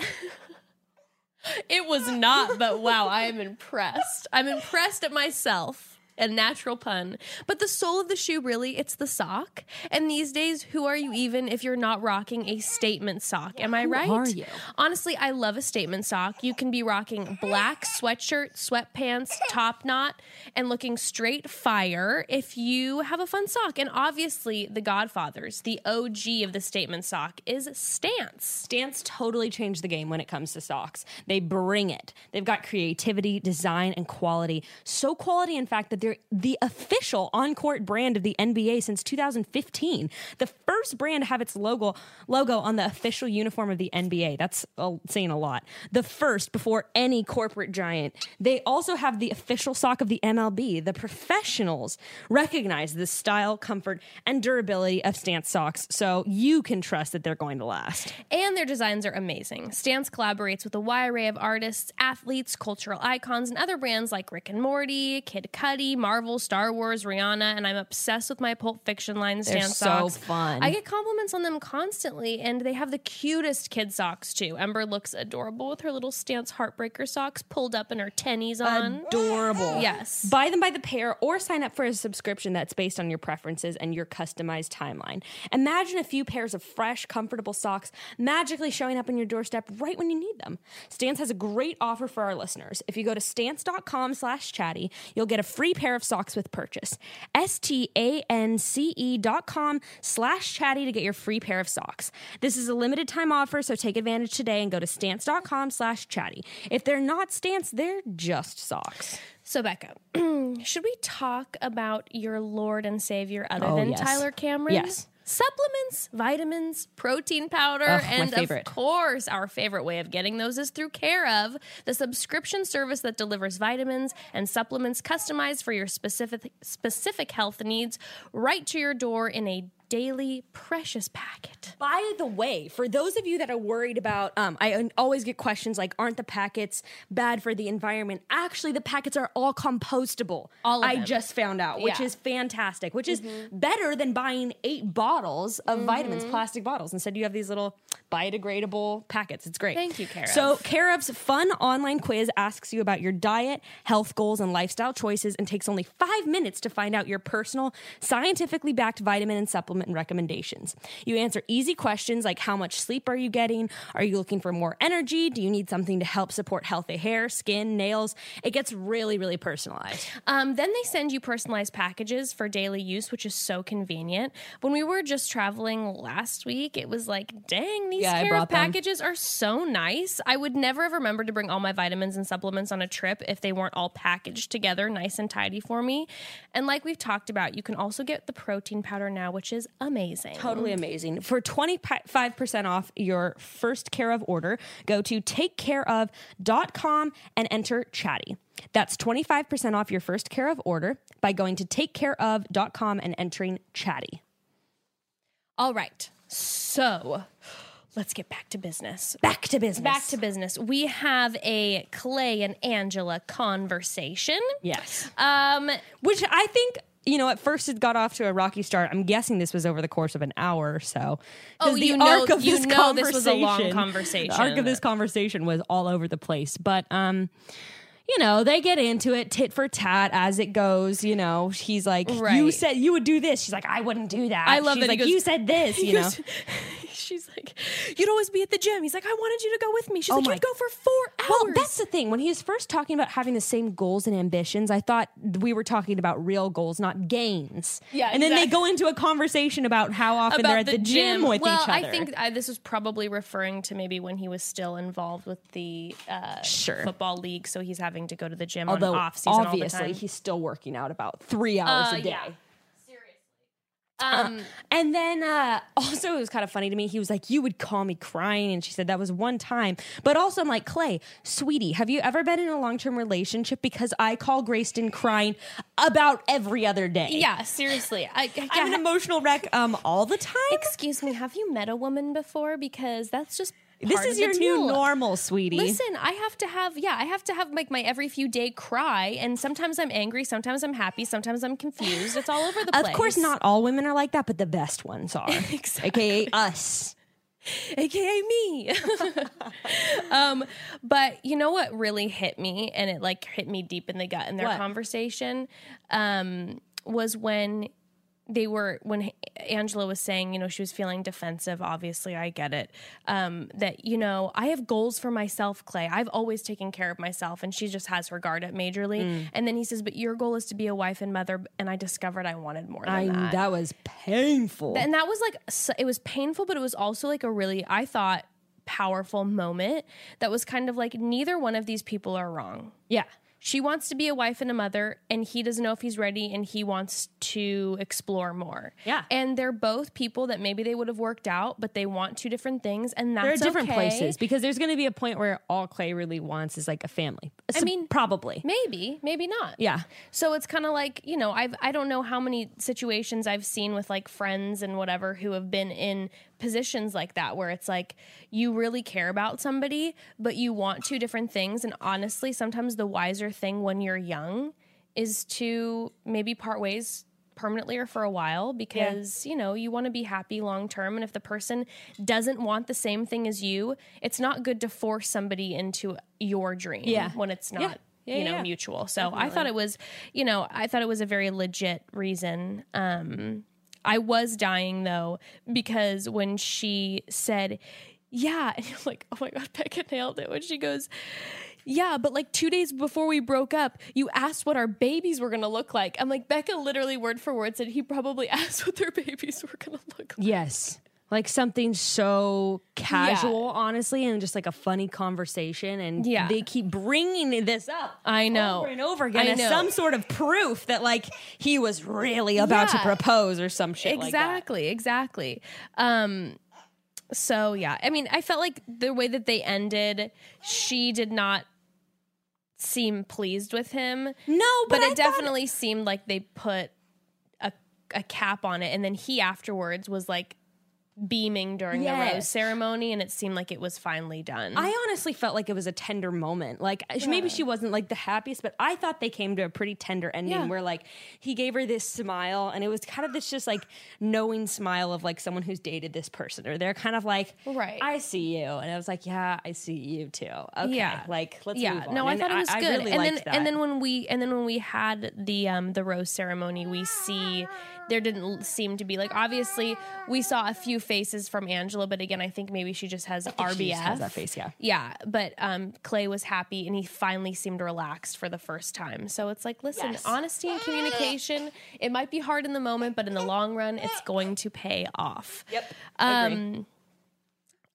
It was not, but wow, I am impressed. I'm impressed at myself. A natural pun. But the soul of the shoe, really, it's the sock. And these days, who are you even if you're not rocking a statement sock? Am I who right? are you? Honestly, I love a statement sock. You can be rocking black sweatshirt, sweatpants, top knot, and looking straight fire if you have a fun sock. And obviously, the Godfathers, the OG of the statement sock, is Stance. Stance totally changed the game when it comes to socks. They bring it. They've got creativity, design, and quality. So quality, in fact, that they're the official on-court brand of the NBA since 2015. The first brand to have its logo logo on the official uniform of the NBA. That's uh, saying a lot. The first before any corporate giant. They also have the official sock of the MLB. The professionals recognize the style, comfort, and durability of Stance socks, so you can trust that they're going to last. And their designs are amazing. Stance collaborates with a wide array of artists, athletes, cultural icons, and other brands like Rick and Morty, Kid Cudi, Marvel, Star Wars, Rihanna, and I'm obsessed with my Pulp Fiction line They're Stance so socks. fun. I get compliments on them constantly, and they have the cutest kid socks too. Ember looks adorable with her little Stance Heartbreaker socks pulled up and her tennies on. Adorable. Yes. Buy them by the pair or sign up for a subscription that's based on your preferences and your customized timeline. Imagine a few pairs of fresh, comfortable socks magically showing up on your doorstep right when you need them. Stance has a great offer for our listeners. If you go to stance.com slash chatty, you'll get a free pair of socks with purchase. S-T-A-N-C-E dot com slash chatty to get your free pair of socks. This is a limited time offer, so take advantage today and go to stance.com slash chatty. If they're not stance, they're just socks. So, Becca, *clears throat* should we talk about your Lord and Savior other Oh, than yes. Tyler Cameron? Yes. Supplements, vitamins, protein powder, Ugh, and of course, our favorite way of getting those is through Care of, the subscription service that delivers vitamins and supplements customized for your specific specific health needs right to your door in a daily precious packet. By the way, for those of you that are worried about, um, I always get questions like, "Aren't the packets bad for the environment?" Actually, the packets are all compostable. All of I them. just found out, which Yeah. is fantastic. Which is better than buying eight bottles of vitamins, plastic bottles. Instead, you have these little biodegradable packets. It's great. Thank you, Care So. Care fun online quiz asks you about your diet, health goals, and lifestyle choices, and takes only five minutes to find out your personal, scientifically backed vitamin and supplement recommendations. You answer easy questions like how much sleep are you getting? Are you looking for more energy? Do you need something to help support healthy hair, skin, nails? It gets really, really personalized. Um, then they send you personalized packages for daily use, which is so convenient. When we were just traveling last week, it was like, dang, these Yeah, care of them. packages are so nice. I would never have remembered to bring all my vitamins and supplements on a trip if they weren't all packaged together nice and tidy for me. And like we've talked about, you can also get the protein powder now, which is amazing. Totally amazing. For 25% off your first care of order, go to takecareof.com and enter chatty. That's 25% off your first care of order by going to takecareof.com and entering chatty. All right. So let's get back to business. Back to business. Back to business. We have a Clay and Angela conversation. Yes. Um, Which I think, you know, at first it got off to a rocky start. I'm guessing this was over the course of an hour or so. Oh, you know- you this know this was a long conversation- conversation. The arc of this conversation was all over the place. But um you know, they get into it tit for tat as it goes. You know, he's like, "You said you would do this." She's like, "I wouldn't do that." I love She's that like, goes- "You said this." You know, *laughs* she's like, you'd always be at the gym. He's like, I wanted you to go with me. She's Oh like, you'd go for four hours. Well, that's the thing. When he was first talking about having the same goals and ambitions, I thought we were talking about real goals, not gains. Yeah, And then they go into a conversation about how often they're at the, gym, with well, each other. I think I, this was probably referring to maybe when he was still involved with the uh, Sure. football league, so he's having to go to the gym Although on off season obviously he's still working out about three hours Uh, a day. yeah. Um, And then uh, also, it was kind of funny to me. He was like, You would call me crying. And she said, That was one time. But also, I'm like, Clay, sweetie, have you ever been in a long term relationship? Because I call Grayston crying about every other day. yeah, seriously. I, I, *laughs* I'm an emotional wreck um, all the time. Excuse me, have you met a woman before? Because that's just This is your new normal, sweetie. Listen, I have to have yeah, I have to have like my every few day cry, and sometimes I'm angry, sometimes I'm happy, sometimes I'm confused. It's all over the place. of course, not all women are like that, but the best ones are. *laughs* Exactly. AKA us. aka me. *laughs* um, but you know what really hit me, and it like hit me deep in the gut in their What? conversation, um, was when they were when Angela was saying, you know, she was feeling defensive. Obviously, I get it. Um, that you know, I have goals for myself, Clay. I've always taken care of myself, and she just has her guard up majorly. Mm. And then he says, "But your goal is to be a wife and mother," and I discovered I wanted more than I that. that was painful. And that was like, it was painful, but it was also like a really, I thought, powerful moment that was kind of like neither one of these people are wrong. yeah. She wants to be a wife and a mother, and he doesn't know if he's ready, and he wants to explore more. Yeah. and they're both people that maybe they would have worked out, but they want two different things, and that's There are different okay. places because there's going to be a point where all Clay really wants is like a family. I mean- probably. Maybe, maybe not. Yeah. So it's kind of like, you know, I've I don't know how many situations I've seen with like friends and whatever who have been in positions like that where it's like you really care about somebody but you want two different things and honestly sometimes the wiser thing when you're young is to maybe part ways permanently or for a while because you know you want to be happy long term and if the person doesn't want the same thing as you it's not good to force somebody into your dream Yeah. when it's not Yeah. Yeah, you know yeah. mutual so i thought it was you know i thought it was a very legit reason um i was dying though because when she said yeah *laughs* and you're like oh my god becca nailed it when she goes yeah, but like two days before we broke up, you asked what our babies were gonna look like. I'm like, Becca literally word for word said he probably *laughs* asked what their babies were gonna look like. Yes. Like something so casual, honestly, and just like a funny conversation. And Yeah. they keep bringing this up. I know. Over and over again as some sort of proof that like he was really about to propose or some shit like that. exactly exactly um so yeah. I mean i felt like the way that they ended she did not seem pleased with him. No, but, but, it definitely seemed like they put a, a cap on it. And then he afterwards was like beaming during the rose ceremony and it seemed like it was finally done I honestly felt like it was a tender moment. Like sh- maybe she wasn't like the happiest, but I thought they came to a pretty tender ending Yeah. where like he gave her this smile and it was kind of this just like knowing smile of like someone who's dated this person or they're kind of like, Right. I see you. And I was like, yeah, I see you too. Okay. Yeah. Like let's yeah move on. no i And thought it was I good really and then that. and then when we and then when we had the um the rose ceremony we see there didn't seem to be like obviously we saw a few faces from angela but again i think maybe she just has rbf she just has that face, yeah. yeah but um clay was happy and he finally seemed relaxed for the first time so it's like listen Yes. honesty and communication it might be hard in the moment but in the long run it's going to pay off Yep. um,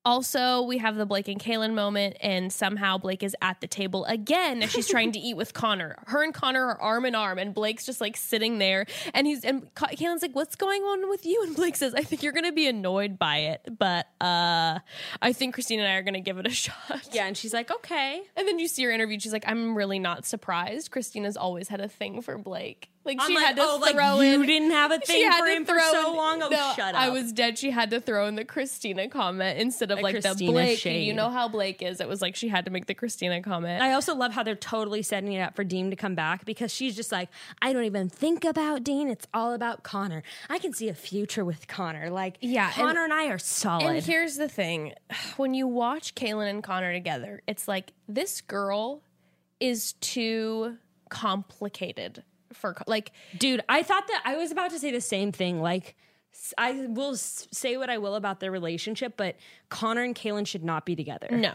also, we have the Blake and Caelynn moment, and somehow Blake is at the table again as she's trying to eat with Connor. Her and Connor are arm in arm, and Blake's just like sitting there, and he's and Ka- Caelynn's like, "What's going on with you?" And Blake says, "I think you're gonna be annoyed by it, but uh, I think Kristina and I are gonna give it a *laughs* shot." yeah, and she's like, okay. And then you see her interview. She's like, "I'm really not surprised. Kristina's always had a thing for Blake. Like I'm she like, had to oh, like throw you in." didn't have a thing for him for so in- long. Oh, no, shut up. I was dead. She had to throw in the Kristina comment instead of The like Kristina the Blake. shade. You know how Blake is. It was like she had to make the Kristina comment. I also love how they're totally setting it up for Dean to come back because she's just like, I don't even think about Dean. It's all about Connor. I can see a future with Connor. Like, Yeah, and- Connor and, I are solid. and here's the thing: *sighs* when you watch Caelynn and Connor together, it's like this girl is too complicated for like Dude, I thought that I was about to say the same thing. Like, i will say what I will about their relationship, but Connor and Caelynn should not be together. no,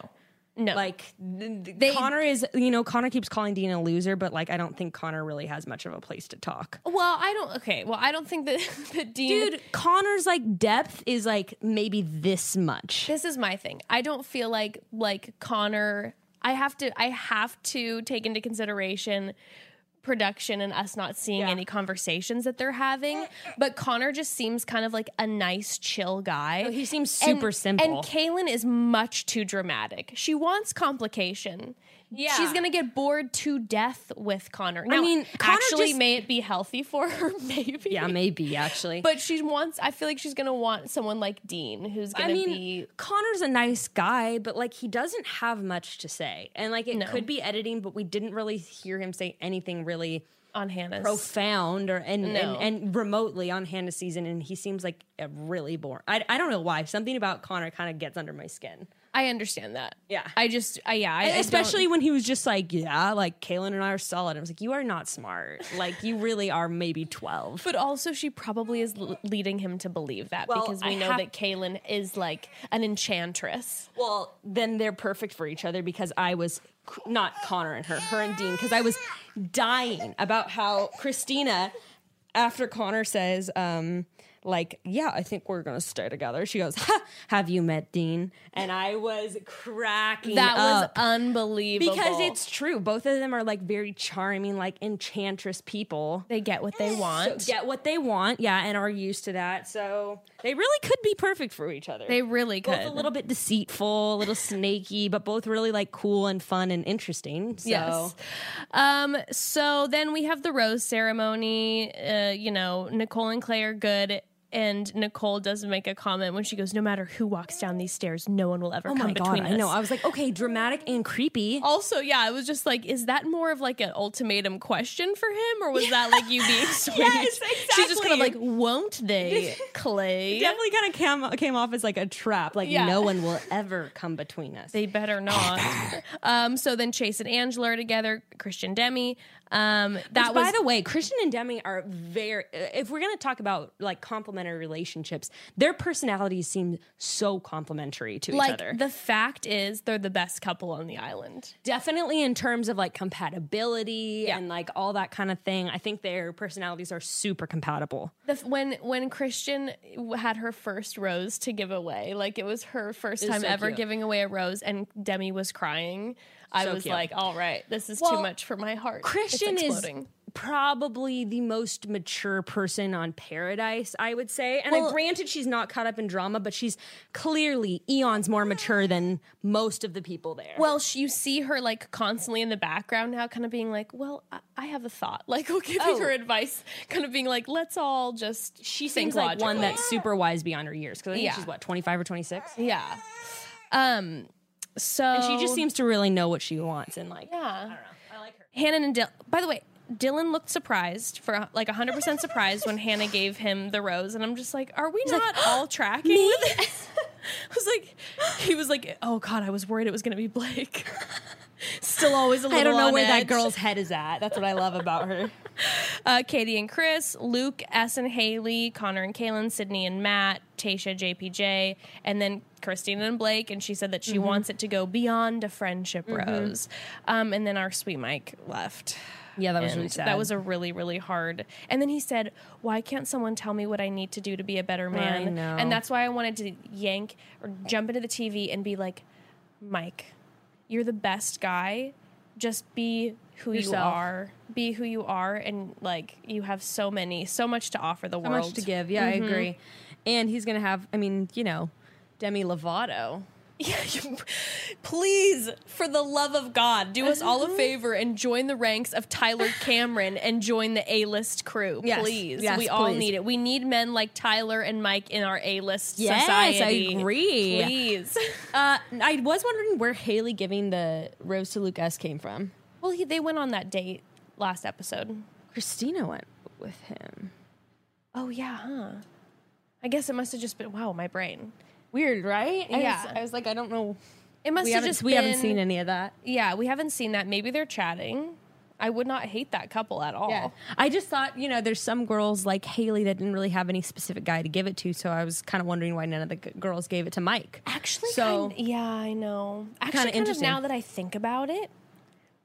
no. Like, th- th- They- Connor is, you know, Connor keeps calling Dean a loser, but like, I don't think Connor really has much of a place to talk. well, I don't. Okay, well, I don't think that *laughs* that Dean. Dude, Connor's like depth is like maybe this much. this is my thing. I don't feel like like Connor. I have to. I have to take into consideration production and us not seeing Yeah. any conversations that they're having. But Connor just seems kind of like a nice, chill guy. Oh, he seems super and, simple. And Caelynn is much too dramatic. She wants complication. Yeah. she's gonna get bored to death with Connor. Now, mean, Connor actually, just- may it be healthy for her? *laughs* Maybe. Yeah, maybe actually. But she wants. I feel like she's gonna want someone like Dean, who's gonna I mean, be. Connor's a nice guy, but like he doesn't have much to say. And like it No. could be editing, but we didn't really hear him say anything really On Hannah's. profound or and, No. and and remotely on Hannah's season and he seems like a really boring. I, I don't know why. Something about Connor kind of gets under my skin. I understand that. Yeah. I just. I yeah. I, I Especially don't- when he was just like, yeah, like Caelynn and I are solid. I was like, you are not smart. Like you really are maybe 12. But also, she probably is l- leading him to believe that Well, because we I know have- that Caelynn is like an enchantress. Well, then they're perfect for each other because I was not Connor and her, her and Dean, because I was dying about how Kristina, after Connor says, um, like, yeah, I think we're gonna stay together. She goes, ha, "Have you met Dean?" And I was cracking. That was unbelievable. because it's true. Both of them are like very charming, like enchantress people. they get what they want. So get what they want, yeah, and are used to that. So they really could be perfect for each other. they really could. both a little bit deceitful, a little snaky, but both really like cool and fun and interesting. So Yes. Um, so then we have the rose ceremony. Uh, you know, Nicole and Clay are good. And Nicole does make a comment when she goes, No matter who walks down these stairs, no one will ever Oh come my god, between I us. know. I was like, okay, dramatic and creepy. also, yeah, I was just like, is that more of like an ultimatum question for him, or was that like you being *laughs* sweet? Yes, She's just kind of like, won't they, *laughs* Clay? Definitely kind of came came off as like a trap. Like Yeah. no one will ever come between us. They better not. um, so then Chase and Angela are together. Kristian Demi. Um, that Which, was by the way, Kristian and Demi are very. If we're gonna talk about like complementary relationships, their personalities seem so complementary to each other. the fact is they're the best couple on the island. Definitely in terms of like compatibility Yeah. and like all that kind of thing. I think their personalities are super compatible. The, when when Kristian had her first rose to give away, like it was her first time so ever cute. giving away a rose, and Demi was crying. I So was cute. like, "All right, this is too much for my heart." Kristian is probably the most mature person on Paradise, I would say. And I granted she's not caught up in drama, but she's clearly eons more mature than most of the people there. Well, you see her like constantly in the background now, kind of being like, "Well, I, I have a thought," *laughs* like giving Oh. her advice, kind of being like, "Let's all just." she seems like one that's super wise beyond her years. Because I think Yeah. she's what, 25 or 26? Yeah. Um. So And she just seems to really know what she wants and like Yeah. I don't know. I like her. Hannah and Dylan. By the way, Dylan looked surprised for like 100% *laughs* surprised when Hannah gave him the rose. And I'm just like, are we not *gasps* all tracking with this? *laughs* I was like, he was like, oh God, I was worried it was going to be Blake. *laughs* Still always a little I don't know where that girl's head is at. That's what I love about her. *laughs* Uh, Katie and Chris, Luke, S and Haley, Connor and Caelynn, Sydney and Matt, Tayshia, JPJ, and then Kristina and Blake. And she said that she Mm-hmm. wants it to go beyond a friendship rose. Um, and then our sweet Mike left. Yeah, that was And really sad. That was a really, really hard. And then he said, "Why can't someone tell me what I need to do to be a better man?" know. And that's why I wanted to yank or jump into the TV and be like, "Mike, you're the best guy. Just be who you are. Be who you are, and like you have so many, so much to offer the so world. So much to give. Yeah, I mm-hmm. agree. And he's gonna have. I mean, you know, Demi Lovato. Yeah, you- please, for the love of God, do us all a *laughs* favor and join the ranks of Tyler Cameron and join the A list crew. Yes, Please. yes, we all need it. We need men like Tyler and Mike in our A list Yes, society. I agree. Please. *laughs* Uh, I was wondering where Haley giving the rose to Luke S came from. well, he, they went on that date last episode. Kristina went with him. Oh, yeah, huh? I guess it must have just been, wow, my brain. Weird, right? I Yeah. was, I was like, I don't know. It must We have just we haven't seen any of that. Yeah, we haven't seen that. Maybe they're chatting. I would not hate that couple at all. Yeah. I just thought, you know, there's some girls like Haley that didn't really have any specific guy to give it to, so I was kind of wondering why none of the g- girls gave it to Mike. Actually, So- kind, yeah, I know. Actually, kind of now that I think about it,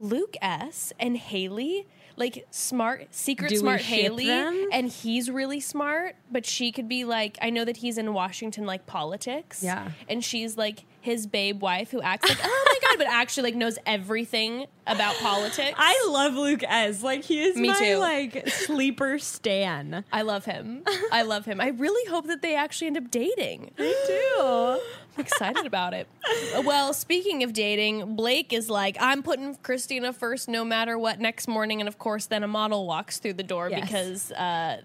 Luke S and Haley, like smart, secret Do smart Haley, them? and he's really smart, but she could be like, I know that he's in Washington, like politics, Yeah. and she's like his babe wife who acts like, oh my god, but actually like knows everything about politics. I love Luke S. Like he is Me my too. like sleeper stan. I love him. I love him. I really hope that they actually end up dating. *gasps* I do. excited about it. Well, speaking of dating, Blake is like, I'm putting Kristina first no matter what next morning. And of course, then a model walks through the door Yes. because uh,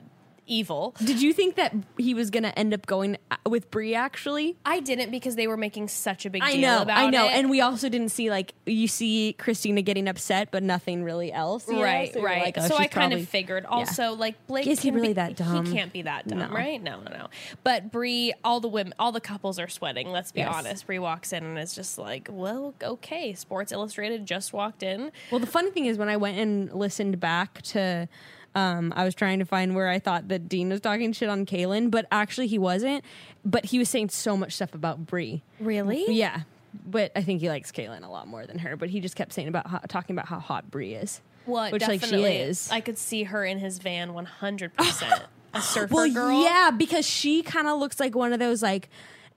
evil. Did you think that he was going to end up going uh, with Brie? Actually, I didn't because they were making such a big I deal know, about it. I know, it. and we also didn't see like you see Kristina getting upset, but nothing really else. you know? right, So right. like, oh, so I kind probably- of figured. Yeah. Also, like Blake Is he really be- that dumb? He can't be that dumb, No. right? No, no, no. But Brie, all the women, all the couples are sweating. Let's be Yes. honest. Brie walks in and is just like, "Well, okay." Sports Illustrated just walked in. Well, the funny thing is when I went and listened back to. Um, I was trying to find where I thought that Dean was talking shit on Caelynn, but actually he wasn't. But he was saying so much stuff about Brie. Really? Yeah, but I think he likes Caelynn a lot more than her. But he just kept saying about how, talking about how hot Brie is. Well, which like definitely. she is. I could see her in his van 100%. *laughs* a surfer well, girl. yeah, because she kind of looks like one of those like,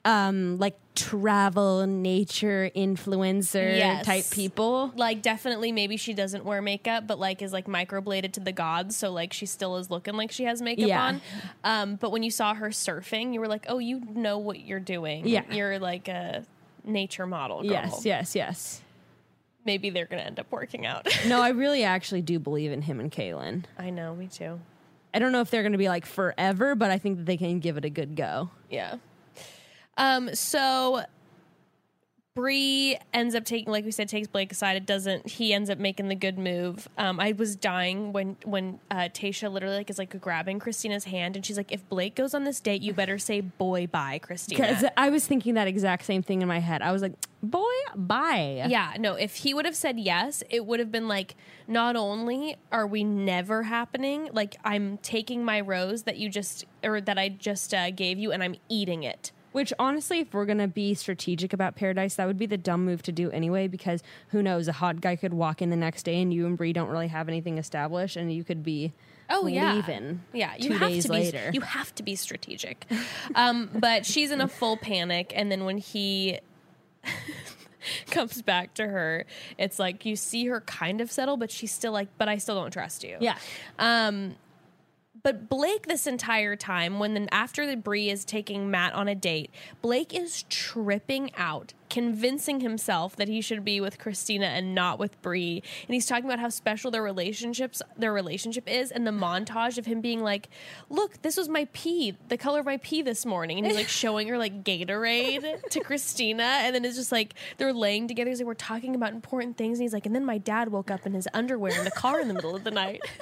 um, like travel nature influencer Yes. type people. Like definitely maybe she doesn't wear makeup but like is like microbladed to the gods so like she still is looking like she has makeup Yeah. on. Um but when you saw her surfing you were like, "Oh, you know what you're doing. Yeah. You're like a nature model girl." Yes, yes, yes. Maybe they're going to end up working out. *laughs* No, I really actually do believe in him and Caelynn. I know, me too. I don't know if they're going to be like forever, but I think that they can give it a good go. Yeah. Um. So Bri ends up taking, like we said, takes Blake aside. It doesn't. He ends up making the good move. Um. I was dying when when uh, Tayshia literally like is like grabbing Kristina's hand and she's like, "If Blake goes on this date, you better say boy bye, Kristina." Because I was thinking that exact same thing in my head. I was like, boy, bye. Yeah, no, if he would have said yes, it would have been like, not only are we never happening, like I'm taking my rose that you just, or that I just uh, gave you and I'm eating it. Which honestly, if we're gonna be strategic about paradise, that would be the dumb move to do anyway. Because who knows, a hot guy could walk in the next day, and you and Bri don't really have anything established, and you could be Oh yeah, leaving. Yeah, you two have days to be, later. You have to be strategic. um, *laughs* but she's in a full panic, and then when he *laughs* comes back to her, it's like you see her kind of settle, but she's still like, "But I still don't trust you." yeah. Um, but Blake, this entire time, when then after the Bri is taking Matt on a date, Blake is tripping out, convincing himself that he should be with Kristina and not with Bri. And he's talking about how special their relationships, their relationship is, and the montage of him being like, "Look, this was my pee, the color of my pee this morning," and he's like *laughs* showing her like Gatorade to Kristina, and then it's just like they're laying together. He's like, "We're talking about important things," and he's like, "And then my dad woke up in his underwear in the car in the middle of the night." *laughs*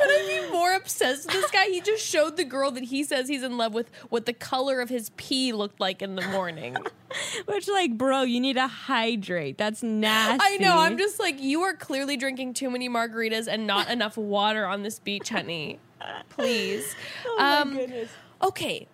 Could I be more obsessed with this guy? He just showed the girl that he says he's in love with what the color of his pee looked like in the morning. *laughs* Which, like, bro, you need to hydrate. That's nasty. I know. I'm just like, you are clearly drinking too many margaritas and not enough water on this beach, honey. Please. *laughs* Oh, my um, goodness. Okay.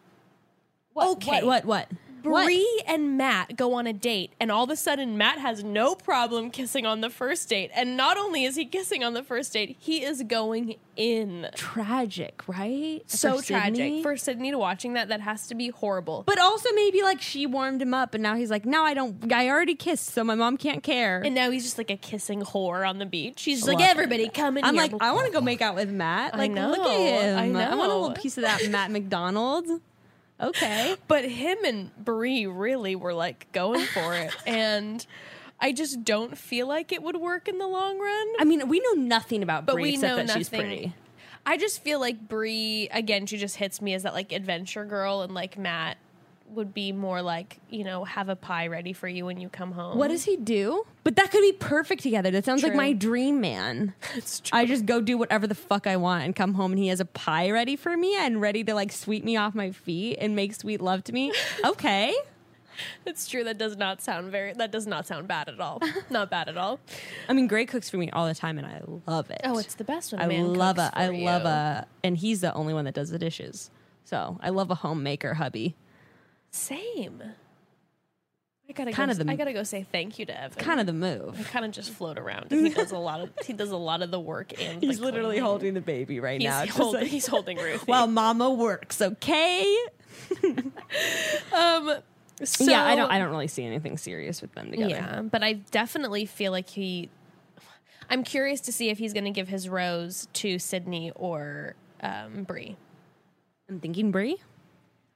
Okay. What? What? What? Bri and Matt go on a date, and all of a sudden, Matt has no problem kissing on the first date. And not only is he kissing on the first date, he is going in. Tragic, right? So For tragic. Sydney? For Sydney to watching that, that has to be horrible. But also maybe like she warmed him up, and now he's like, "No, I don't. I already kissed, so my mom can't care." and now he's just like a kissing whore on the beach. He's just like, everybody come in I'm here. like, I want to go make out with Matt. I Like, look at him. I I want a little piece of that Matt *laughs* McDonald. Okay. *laughs* But him and Bri really were like going for it. *laughs* and I just don't feel like it would work in the long run. I mean, we know nothing about Bri except know that nothing. she's pretty. I just feel like Bri, again, she just hits me as that like adventure girl, and like Matt would be more like, you know, have a pie ready for you when you come home. What does he do? But that could be perfect together. That sounds like my dream man. *laughs* It's true. I just go do whatever the fuck I want and come home and he has a pie ready for me and ready to like sweep me off my feet and make sweet love to me. *laughs* Okay. It's true. That does not sound very. That does not sound bad at all. *laughs* not bad at all. I mean, Gray cooks for me all the time and I love it. Oh, it's the best when I love a I for love you. a and he's the only one that does the dishes. So I love a homemaker hubby. Same. I gotta Kinda go. the- I gotta go say thank you to Evan. Kind of the I move. kind of just float around. He does a lot of. He does a lot of the work and He's literally cleaning. holding the baby right He's, now. Holding, like, he's holding Ruthie. *laughs* while mama works, okay? *laughs* um. So, yeah, I don't I don't really see anything serious with them together. Yeah, but I definitely feel like he. I'm curious to see if he's going to give his rose to Sydney or um, Bri. I'm thinking Bri.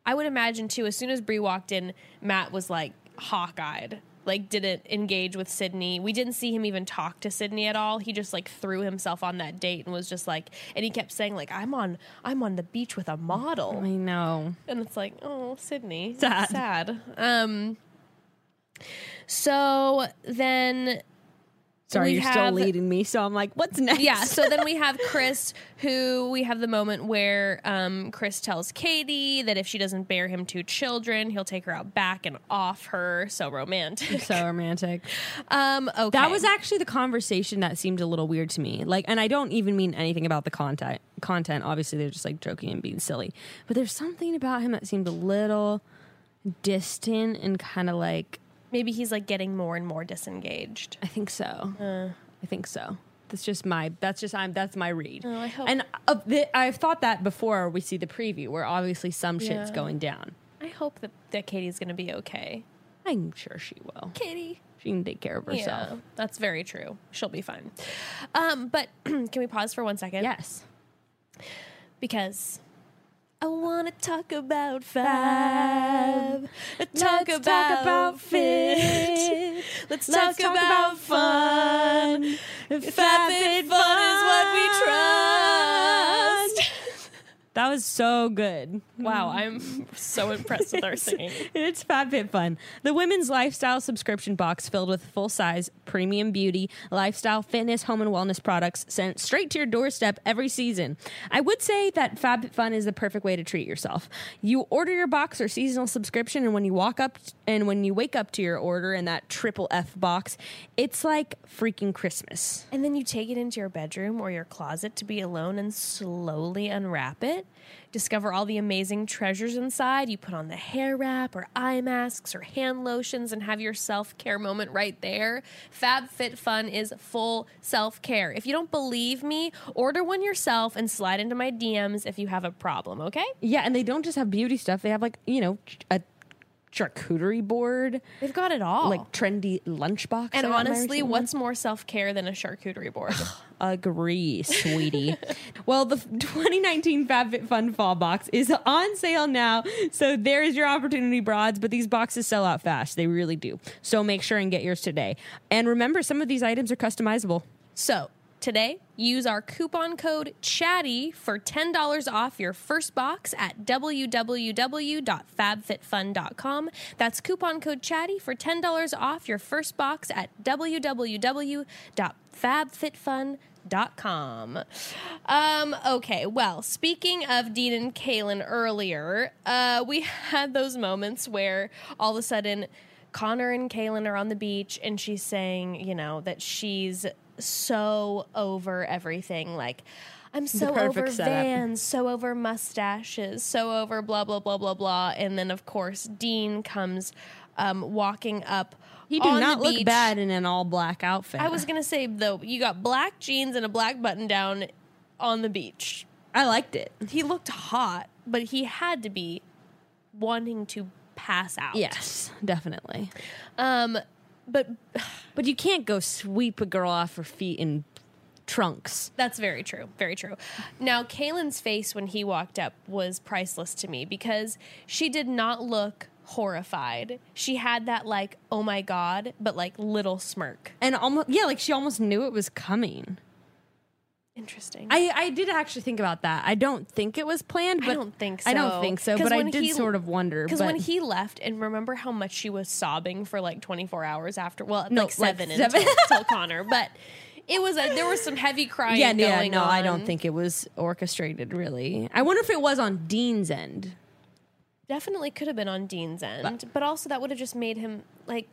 I would imagine too. As soon as Bri walked in, Matt was like hawk-eyed. Like didn't engage with Sydney. We didn't see him even talk to Sydney at all. He just like threw himself on that date and was just like, and he kept saying like, "I'm on, I'm on the beach with a model." I know. And it's like, oh, Sydney, Sad. sad. Um. So then, Sorry, you're still leading me, so I'm like, what's next? yeah. So then we *laughs* have Chris, who we have the moment where um, Chris tells Katie that if she doesn't bear him two children, he'll take her out back and off her. So romantic. so romantic. *laughs* Um. Okay. That was actually the conversation that seemed a little weird to me. Like, and I don't even mean anything about the content. Content, obviously, they're just like joking and being silly. But there's something about him that seemed a little distant and kind of like, maybe he's like getting more and more disengaged. I think so. I think so. That's just my. That's just I'm. That's my read. Oh, I hope- And uh, the, I've thought that before we see the preview, where obviously some shit's going down. I hope that that Katie's going to be okay. I'm sure she will. Katie. She can take care of herself. Yeah, that's very true. She'll be fine. Um, but *clears throat* can we pause for one second? Yes. because I want to talk about five. Talk Let's about, talk about fit. Let's, Let's talk, about fun. If Fit fun is what we trust. That was so good. Wow, I'm so impressed with our *laughs* singing. It's FabFitFun, the women's lifestyle subscription box filled with full size, premium beauty, lifestyle, fitness, home, and wellness products sent straight to your doorstep every season. I would say that FabFitFun is the perfect way to treat yourself. You order your box or seasonal subscription, and when you walk up and when you wake up to your order in that triple F box, it's like freaking Christmas. And then you take it into your bedroom or your closet to be alone and slowly unwrap it. Discover all the amazing treasures inside. You put on the hair wrap or eye masks or hand lotions and have your self care moment right there. FabFitFun is full self care. If you don't believe me, order one yourself and slide into my DMs if you have a problem, okay? Yeah, and they don't just have beauty stuff, they have like, you know, a charcuterie board, They've got it all. like trendy lunchbox. and I got my honestly, what's more self care than a charcuterie board? *sighs* Agree, sweetie. *laughs* well, the 2019 FabFitFun Fall Box is on sale now, so there's your opportunity, broads. But these boxes sell out fast; they really do. So make sure and get yours today. And remember, some of these items are customizable. So today, use our coupon code CHATTY for $10 off your first box at www.fabfitfun.com. That's coupon code CHATTY for $10 off your first box at www.fabfitfun.com. Um, okay, well, speaking of Dean and Caelynn earlier, uh, we *laughs* had those moments where all of a sudden Connor and Caelynn are on the beach and she's saying, you know, that she's so over everything. Like, I'm so over setup. vans, so over mustaches, so over blah, blah, blah, blah, blah. And then, of course, Dean comes um, walking up. He did not look bad in an all black outfit. I was going to say, though, you got black jeans and a black button down on the beach. I liked it. He looked hot, but he had to be wanting to pass out. Yes, definitely. Um, but But you can't go sweep a girl off her feet in trunks. That's very true. Very true. Now, Caelynn's face when he walked up was priceless to me because she did not look horrified. She had that, like, oh my God, but like little smirk. And almost, yeah, like she almost knew it was coming. Interesting. I, I did actually think about that. I don't think it was planned, but I don't think so. I don't think so, but I did he- sort of wonder. Because when he left, and remember how much she was sobbing for like 24 hours after, well, No, like like seven, seven. Until, *laughs* until Connor, but it was a, there was some heavy crying yeah, yeah, no, I don't think it was orchestrated. Really, I wonder if it was on Dean's end. Definitely could have been on Dean's end, but, also that would have just made him like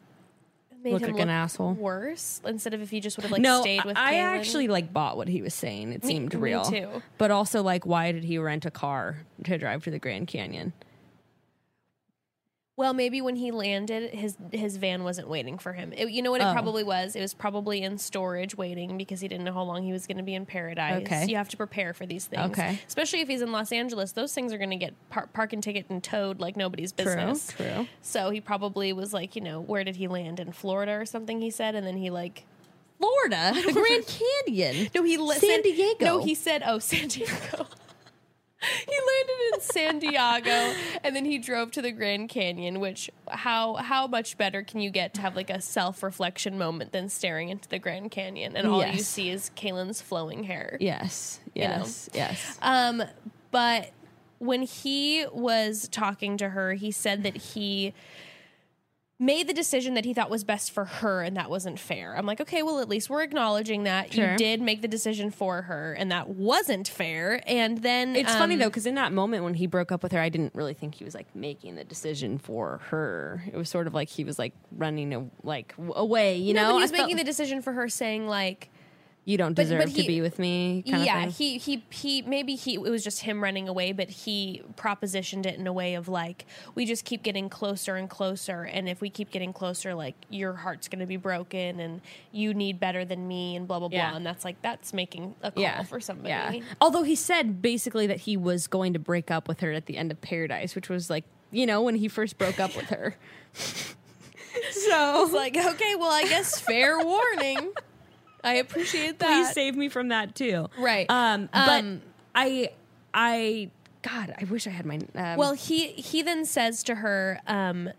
made Look him like an asshole. worse instead of if he just would have like no, stayed with. I Caelynn. actually like bought what he was saying. It Me- seemed me real, too. But also, like, why did he rent a car to drive to the Grand Canyon? Well, maybe when he landed, his his van wasn't waiting for him. It- you know what it Oh. probably was? It was probably in storage waiting because he didn't know how long he was going to be in paradise. Okay. You have to prepare for these things. Okay. Especially if he's in Los Angeles, those things are going to get par- parking ticket and towed like nobody's business. true. True. So he probably was like, you know, where did he land in Florida or something? He said, and then he like Florida, the Grand Canyon. No, he li- San Diego. No, he said, "Oh, *laughs* San Diego." *laughs* he landed in San Diego, and then he drove to the Grand Canyon. Which how how much better can you get to have like a self reflection moment than staring into the Grand Canyon and all you see is Caelynn's flowing hair? Yes. know? Yes. Yes. Um, but when he was talking to her, he said that he made the decision that he thought was best for her and that wasn't fair. I'm like, okay, well, at least we're acknowledging that Sure. you did make the decision for her and that wasn't fair. And then It's funny um, though, because in that moment when he broke up with her, I didn't really think he was like making the decision for her. It was sort of like he was like running a, like away, you No, know. he I was felt- making the decision for her, saying like, you don't but- deserve but to he- be with me. Kind yeah, of thing. he he he maybe he it was just him running away, but he propositioned it in a way of like, we just keep getting closer and closer, and if we keep getting closer, like your heart's going to be broken, and you need better than me, and blah blah Yeah. blah, and that's like that's making a call yeah, for somebody. Yeah. Although he said basically that he was going to break up with her at the end of Paradise, which was like you know when he first broke up with her. *laughs* so *laughs* It's like, okay, well, I guess *laughs* fair warning. I appreciate *laughs* that. please save me from that too. Right. Um, but Um, I, I, God, I wish I had my. Um, Well, he he then says to her, um,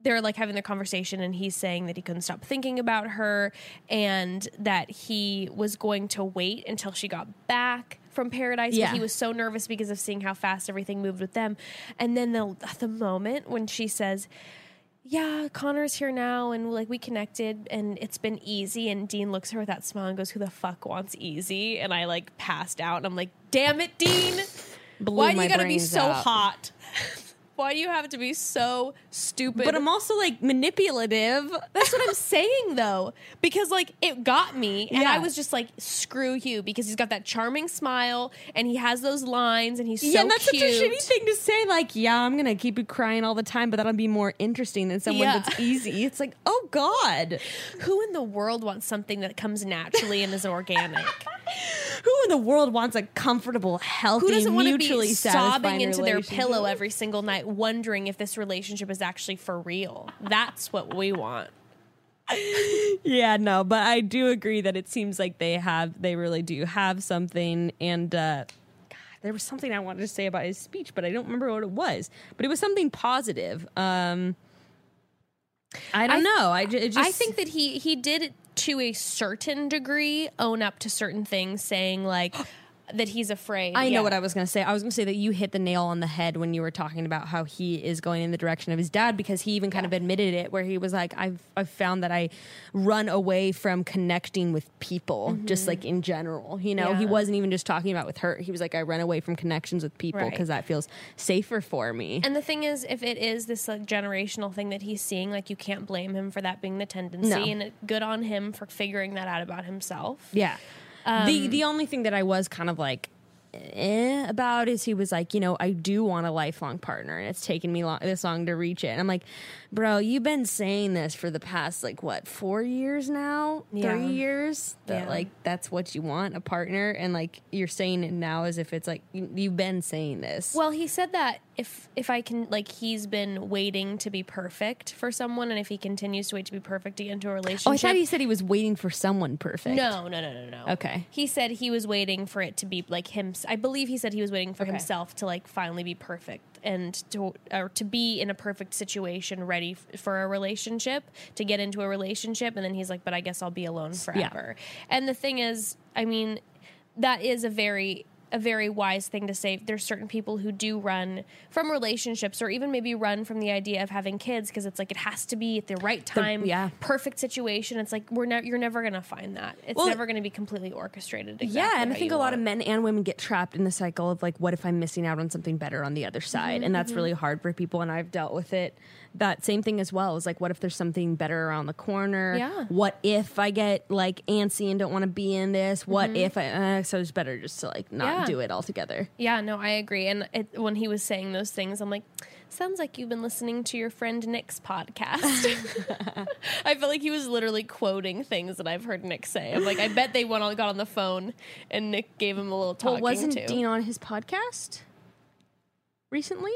they're like having their conversation, and he's saying that he couldn't stop thinking about her, and that he was going to wait until she got back from paradise. Yeah. But he was so nervous because of seeing how fast everything moved with them. And then the the moment when she says. Yeah, Connor's here now, and like we connected, and it's been easy. And Dean looks at her with that smile and goes, "Who the fuck wants easy?" And I like passed out, and I'm like, "Damn it, Dean! Why do you gotta be so out. hot? *laughs* Why do you have to be so stupid? But I'm also like manipulative. That's what I'm *laughs* saying though, because like it got me, and Yeah. I was just like, "Screw you," because he's got that charming smile, and he has those lines, and he's so yeah, and that's cute. such a shitty thing to say. Like, yeah, I'm gonna keep you crying all the time, but that'll be more interesting than someone Yeah. that's easy. It's like, oh god, Who in the world wants something that comes naturally and is organic? *laughs* *laughs* who in the world wants a comfortable, healthy, Who doesn't want to mutually be sobbing into their pillow every single night, wondering if this relationship is actually for real? That's what we want. *laughs* Yeah, no, but I do agree that it seems like they have, they really do have something. And uh, God, there was something I wanted to say about his speech, but I don't remember what it was. But it was something positive. Um, I don't I- know. I, it just, I think that he he did to a certain degree own up to certain things, saying like *gasps* that he's afraid. I know what I was going to say. I was going to say that you hit the nail on the head when you were talking about how he is going in the direction of his dad because he even kind of admitted it where he was like I've I've found that I run away from connecting with people just like in general. You know, he Mm-hmm. Wasn't even just talking about with her. He was like I run away from connections with people Right. because that feels safer for me. And the thing is, if it is this like generational thing that he's seeing, like you can't blame him for that being the tendency, No. and good on him for figuring that out about himself. Yeah. Um, the the only thing that I was kind of like eh, about is he was like, you know, I do want a lifelong partner, and it's taken me long, this long to reach it. And I'm like, bro, you've been saying this for the past like what four years now, Yeah. three years that Yeah. like that's what you want a partner, and like you're saying it now as if it's like you, you've been saying this. Well, he said that if if I can like he's been waiting to be perfect for someone, and if he continues to wait to be perfect to get into a relationship, oh, I thought he said he was waiting for someone perfect. No, no, no, no, no. Okay. He said he was waiting for it to be like him. I believe he said he was waiting for Okay. himself to like finally be perfect and to or to be in a perfect situation, ready f- for a relationship, to get into a relationship, and then he's like, "But I guess I'll be alone forever." And the thing is, I mean, that is a very a very wise thing to say. There's certain people who do run from relationships or even maybe run from the idea of having kids because it's like it has to be at the right time, yeah. perfect situation. It's like we're ne- you're never going to find that. It's Well, never going to be completely orchestrated. Exactly yeah, and I think a lot of men and women get trapped in the cycle of like, what if I'm missing out on something better on the other side? Mm-hmm, and that's mm-hmm. really hard for people. And I've dealt with it. That same thing as well is like, what if there's something better around the corner? Yeah. What if I get like antsy and don't want to be in this? What if I? Uh, so it's better just to like not Yeah. do it altogether. Yeah, no, I agree. And it, when he was saying those things, I'm like, sounds like you've been listening to your friend Nick's podcast. *laughs* I feel like he was literally quoting things that I've heard Nick say. I'm like, I bet they went on, got on the phone and Nick gave him a little talking Well, wasn't to. Dean on his podcast recently?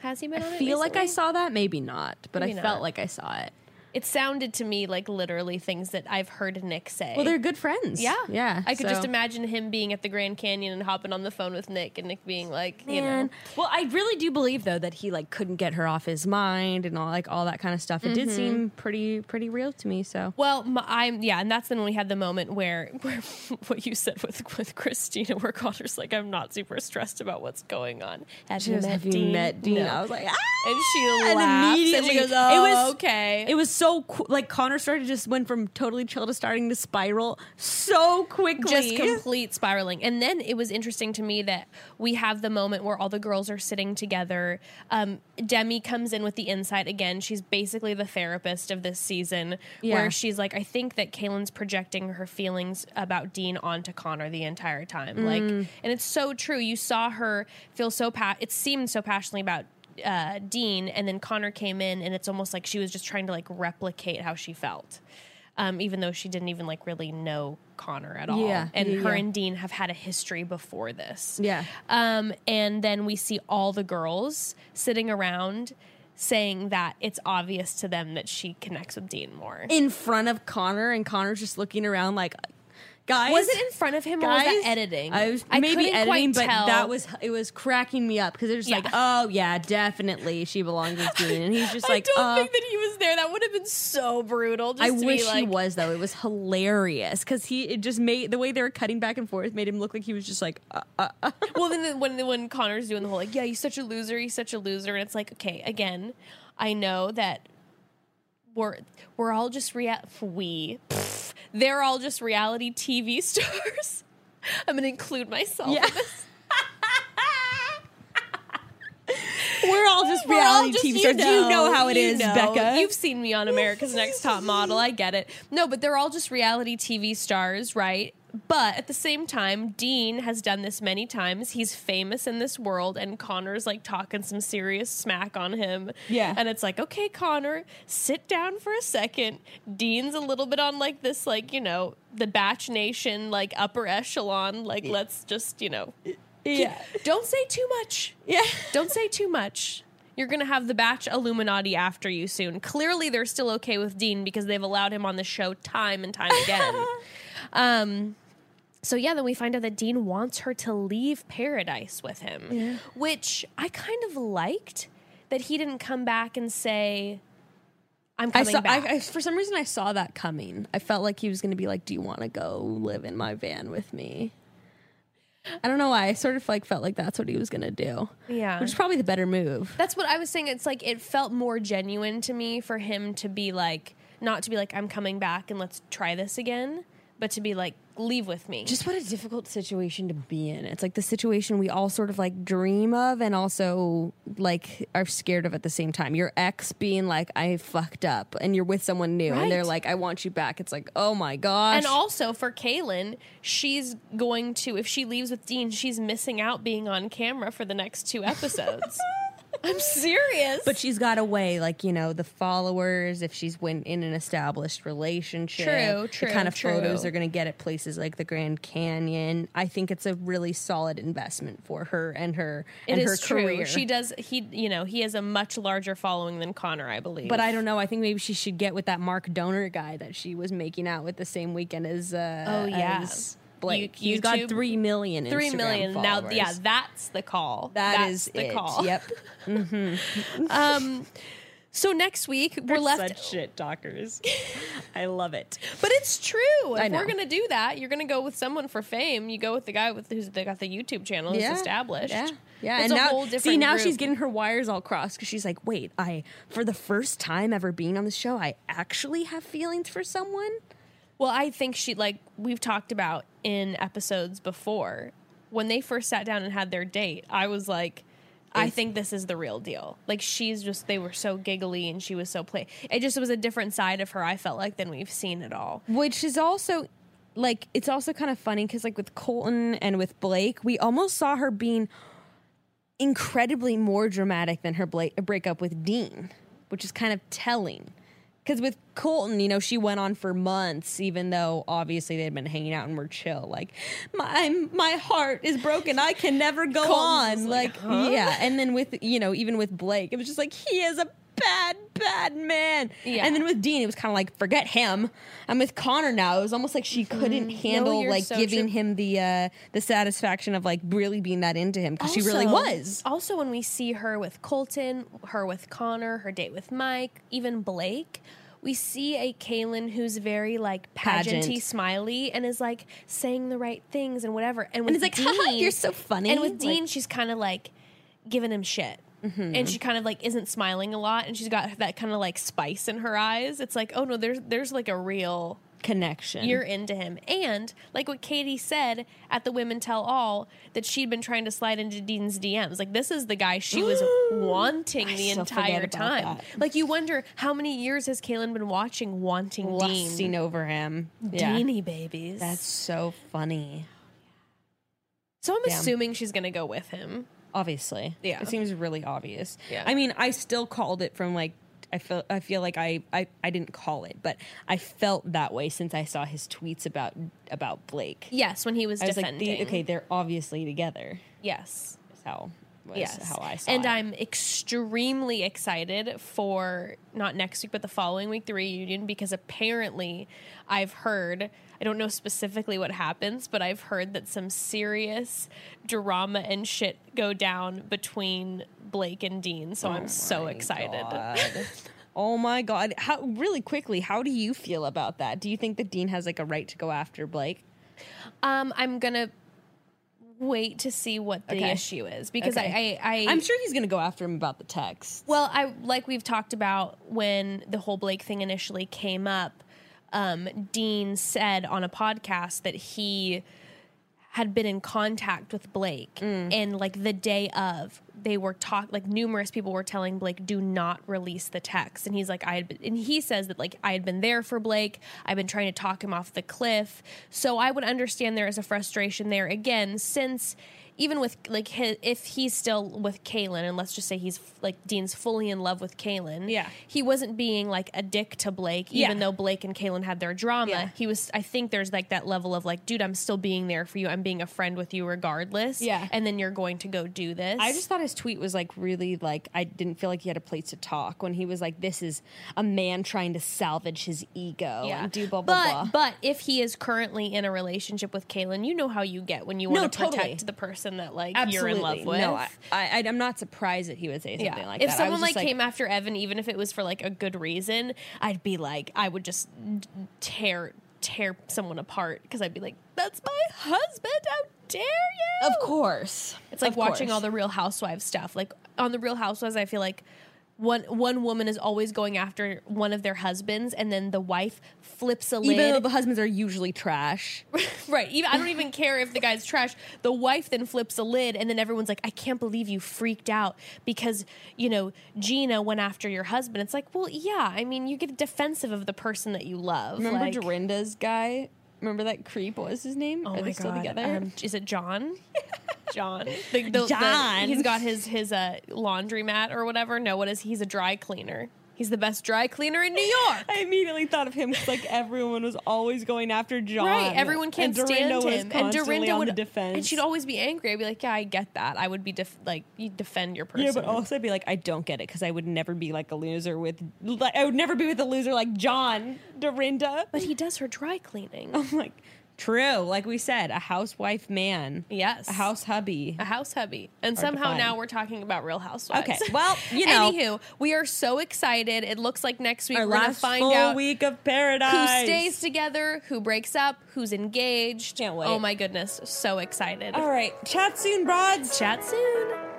Has he been? I on it feel like I saw that. Maybe not, but Maybe I felt not. like I saw it. It sounded to me like literally things that I've heard Nick say. Well, they're good friends. yeah, yeah. I could just imagine him being at the Grand Canyon and hopping on the phone with Nick, and Nick being like, you know, Well, I really do believe though that he like couldn't get her off his mind and all like all that kind of stuff. It Mm-hmm. did seem pretty pretty real to me. So Well, my, I'm yeah, and that's then when we had the moment where, *laughs* where what you said with with Kristina, where Connor's like, I'm not super stressed about what's going on. Have she you met "Have you Dean? met Dean?" No. I was like, ah! and she And laughs and she immediately- goes, it "Oh, was- okay." It was so qu- like Connor started just went from totally chill to starting to spiral so quickly. just complete spiraling. And then it was interesting to me that we have the moment where all the girls are sitting together. Um, Demi comes in with the insight again. She's basically the therapist of this season, Yeah. where she's like, I think that Caelynn's projecting her feelings about Dean onto Connor the entire time. Like, and it's so true. You saw her feel so pa- it seemed so passionately about uh, Dean, and then Connor came in, and it's almost like she was just trying to like replicate how she felt. Um, even though she didn't even like really know Connor at all, Yeah, and yeah, her yeah. and Dean have had a history before this. Yeah. Um, and then we see all the girls sitting around saying that it's obvious to them that she connects with Dean more. in front of Connor, and Connor's just looking around like, guys. was it in front of him or was guys, that editing? I was I maybe editing, but tell. that was it was cracking me up because they're just Yeah. like, oh yeah, definitely she belongs with Dean, and he's just *laughs* like, I don't uh, think that he was there. That would have been so brutal. Just I wish he was though. It was hilarious because he it just made the way they were cutting back and forth made him look like he was just like, uh, uh, uh. *laughs* well, then when when Connor's doing the whole like, yeah, he's such a loser, he's such a loser, and it's like, okay, again, I know that we're we're all just rea- we pff, they're all just reality TV *laughs* stars. I'm gonna include myself. Yeah. in this. *laughs* we're all just We're all reality just- TV stars. you know how it you is, know. Becca. You've seen me on America's Next Top Model. I get it. No, but they're all just reality TV stars, right? But at the same time, Dean has done this many times. He's famous in this world, and Connor's like talking some serious smack on him. Yeah. And it's like, okay, Connor, sit down for a second. Dean's a little bit on like this, like, you know, the Batch Nation, like upper echelon. Like, let's just, you know, yeah, don't say too much. yeah. Don't say too much. You're going to have the batch Illuminati after you soon. Clearly, they're still okay with Dean because they've allowed him on the show time and time again. *laughs* um, so, yeah, then we find out that Dean wants her to leave paradise with him, which I kind of liked that he didn't come back and say, I'm I coming saw. back. I, I, for some reason, I saw that coming. I felt like he was going to be like, "Do you want to go live in my van with me?" I don't know why. I sort of like felt like that's what he was going to do. Yeah. which is probably the better move. That's what I was saying. It's like it felt more genuine to me for him to be like, not to be like, I'm coming back and let's try this again, but to be like, leave with me. Just what a difficult situation to be in. It's like the situation we all sort of like dream of and also like are scared of at the same time. Your ex being like, I fucked up, and you're with someone new, and they're like, I want you back. It's like, oh my gosh. and also for Caelynn, she's going to, if she leaves with Dean, she's missing out being on camera for the next two episodes. *laughs* I'm serious. but she's got a way, like you know, the followers. If she's win- in an established relationship, True, true, the kind of true. photos they're going to get at places like the Grand Canyon. I think it's a really solid investment for her and her it and is her true. career. She does, he, you know, he has a much larger following than Connor, I believe. But I don't know. I think maybe she should get with that Mark Dohner guy that she was making out with the same weekend as uh, Oh, yeah. as Blake. You- He's got three million. Three Instagram million now. Yeah, that's the call. that that's is the it. call. *laughs* Yep. *laughs* Um, so next week we're left. such shit talkers. *laughs* I love it. But it's true. If we're gonna do that, you're gonna go with someone for fame. You go with the guy with who's they got the YouTube channel who's established. Yeah, yeah. It's and a now, whole see, now group. she's getting her wires all crossed because she's like, wait, I for the first time ever being on the show, I actually have feelings for someone. Well, I think she like we've talked about in episodes before when they first sat down and had their date. I was like, I think this is the real deal. Like she's just they were so giggly and she was so play. It just was a different side of her. I felt like than we've seen at all. which is also like it's also kind of funny because like with colton and with blake we almost saw her being incredibly more dramatic than her Blake, breakup with dean which is kind of telling because with colton you know she went on for months even though obviously they'd been hanging out and were chill. Like my my heart is broken. I can never go Colton's on. like, like, yeah. And then with you know even with blake it was just like he is a bad, bad man. Yeah. And then with Dean, it was kind of like, forget him. I'm with Connor now, it was almost like she couldn't handle you're like so giving true. him the uh the satisfaction of like really being that into him because she really was. Also, when we see her with Colton, her with Connor, her date with Mike, even Blake, we see a Caelynn who's very like pageanty, Pageant. smiley, and is like saying the right things and whatever. And, And with it's like, *laughs* "Haha, you're so funny." And with Like- Dean, she's kind of like giving him shit. Mm-hmm. And she kind of like isn't smiling a lot, and she's got that kind of like spice in her eyes. It's like, oh no, there's there's like a real Connection. you're into him. And like what Katie said at the Women Tell All, that she'd been trying to slide into Dean's DMs. Like this is the guy she was *gasps* wanting I the entire time. that. Like you wonder how many years has Caelynn been watching wanting lusting Dean? over him. Yeah. Deanie babies. That's so funny. so I'm Damn. assuming she's gonna go with him. Obviously. Yeah. It seems really obvious. Yeah. I mean, I still called it from like I feel I feel like I, I I didn't call it, but I felt that way since I saw his tweets about about Blake. Yes, when he was I was defending. like, okay, they're obviously together. Yes. Is how was Yes. how I saw and it. I'm extremely excited for not next week, but the following week, the reunion, because apparently I've heard, I don't know specifically what happens, but I've heard that some serious drama and shit go down between Blake and Dean. So I'm so excited. *laughs* Oh my god! How really quickly? How do you feel about that? Do you think that Dean has like a right to go after Blake? Um, I'm going to wait to see what the Okay. issue is because Okay. I, I, I I'm sure he's gonna go after him about the text. Well, I like we've talked about when the whole Blake thing initially came up. Um, Dean said on a podcast that he had been in contact with Blake, and like the day of, they were talk like numerous people were telling Blake, "Do not release the text." And he's like, "I had," been, and he says that like I had been there for Blake. I've been trying to talk him off the cliff. So I would understand there is a frustration there again, since even with like his, if he's still with Caelynn, and let's just say he's like Dean's fully in love with Caelynn, Yeah. he wasn't being like a dick to Blake, even Yeah. though Blake and Caelynn had their drama. Yeah. He was, I think, there's like that level of like, dude, I'm still being there for you. I'm being a friend with you regardless. Yeah. and then you're going to go do this. I just thought his tweet was like really like I didn't feel like he had a place to talk when he was like, "This is a man trying to salvage his ego and do blah blah but blah." but if he is currently in a relationship with Caelynn, you know how you get when you want No, to protect the person that like Absolutely, you're in love with. No, I, I, I'm not surprised that he would say something like if that. If someone like, just came after Evan, even if it was for like a good reason, I'd be like, I would just tear tear someone apart because I'd be like, "That's my husband! How dare you!" of course, It's like Of watching course. all the Real Housewives stuff. Like on the Real Housewives, I feel like one one woman is always going after one of their husbands, and then the wife flips a lid. even though the husbands are usually trash. *laughs* right. Even I don't even care if the guy's trash. The wife then flips a lid, and then everyone's like, "I can't believe you freaked out because you know Gina went after your husband." It's like, well, yeah. I mean, you get defensive of the person that you love. Remember like, Dorinda's guy? Remember that creep? What was his name? Oh are they still god! together? Um, *laughs* is it *laughs* John? John. The, the- the- John. he's got *laughs* his his uh, laundromat or whatever. No, what is he's a dry cleaner. He's the best dry cleaner in New York. *laughs* I immediately thought of him 'cause, like everyone was always going after John. Right, everyone can't and stand Dorinda was him, and Dorinda would the defense. and she'd always be angry. I'd be like, "Yeah, I get that. I would be def- like, you defend your person." Yeah, but also I'd be like, I don't get it because I would never be like a loser with, like, I would never be with a loser like John Dorinda. But he does her dry cleaning. *laughs* I'm like, true. Like we said, a housewife man, yes, a house hubby. a house hubby, and to somehow now we're talking about Real Housewives. Okay, well, *laughs* you know. Anywho, we are so excited. It looks like next week we're gonna find full out week of paradise. who stays together, who breaks up, who's engaged. Can't wait. Oh my goodness, so excited. All right, chat soon, broads. Chat soon.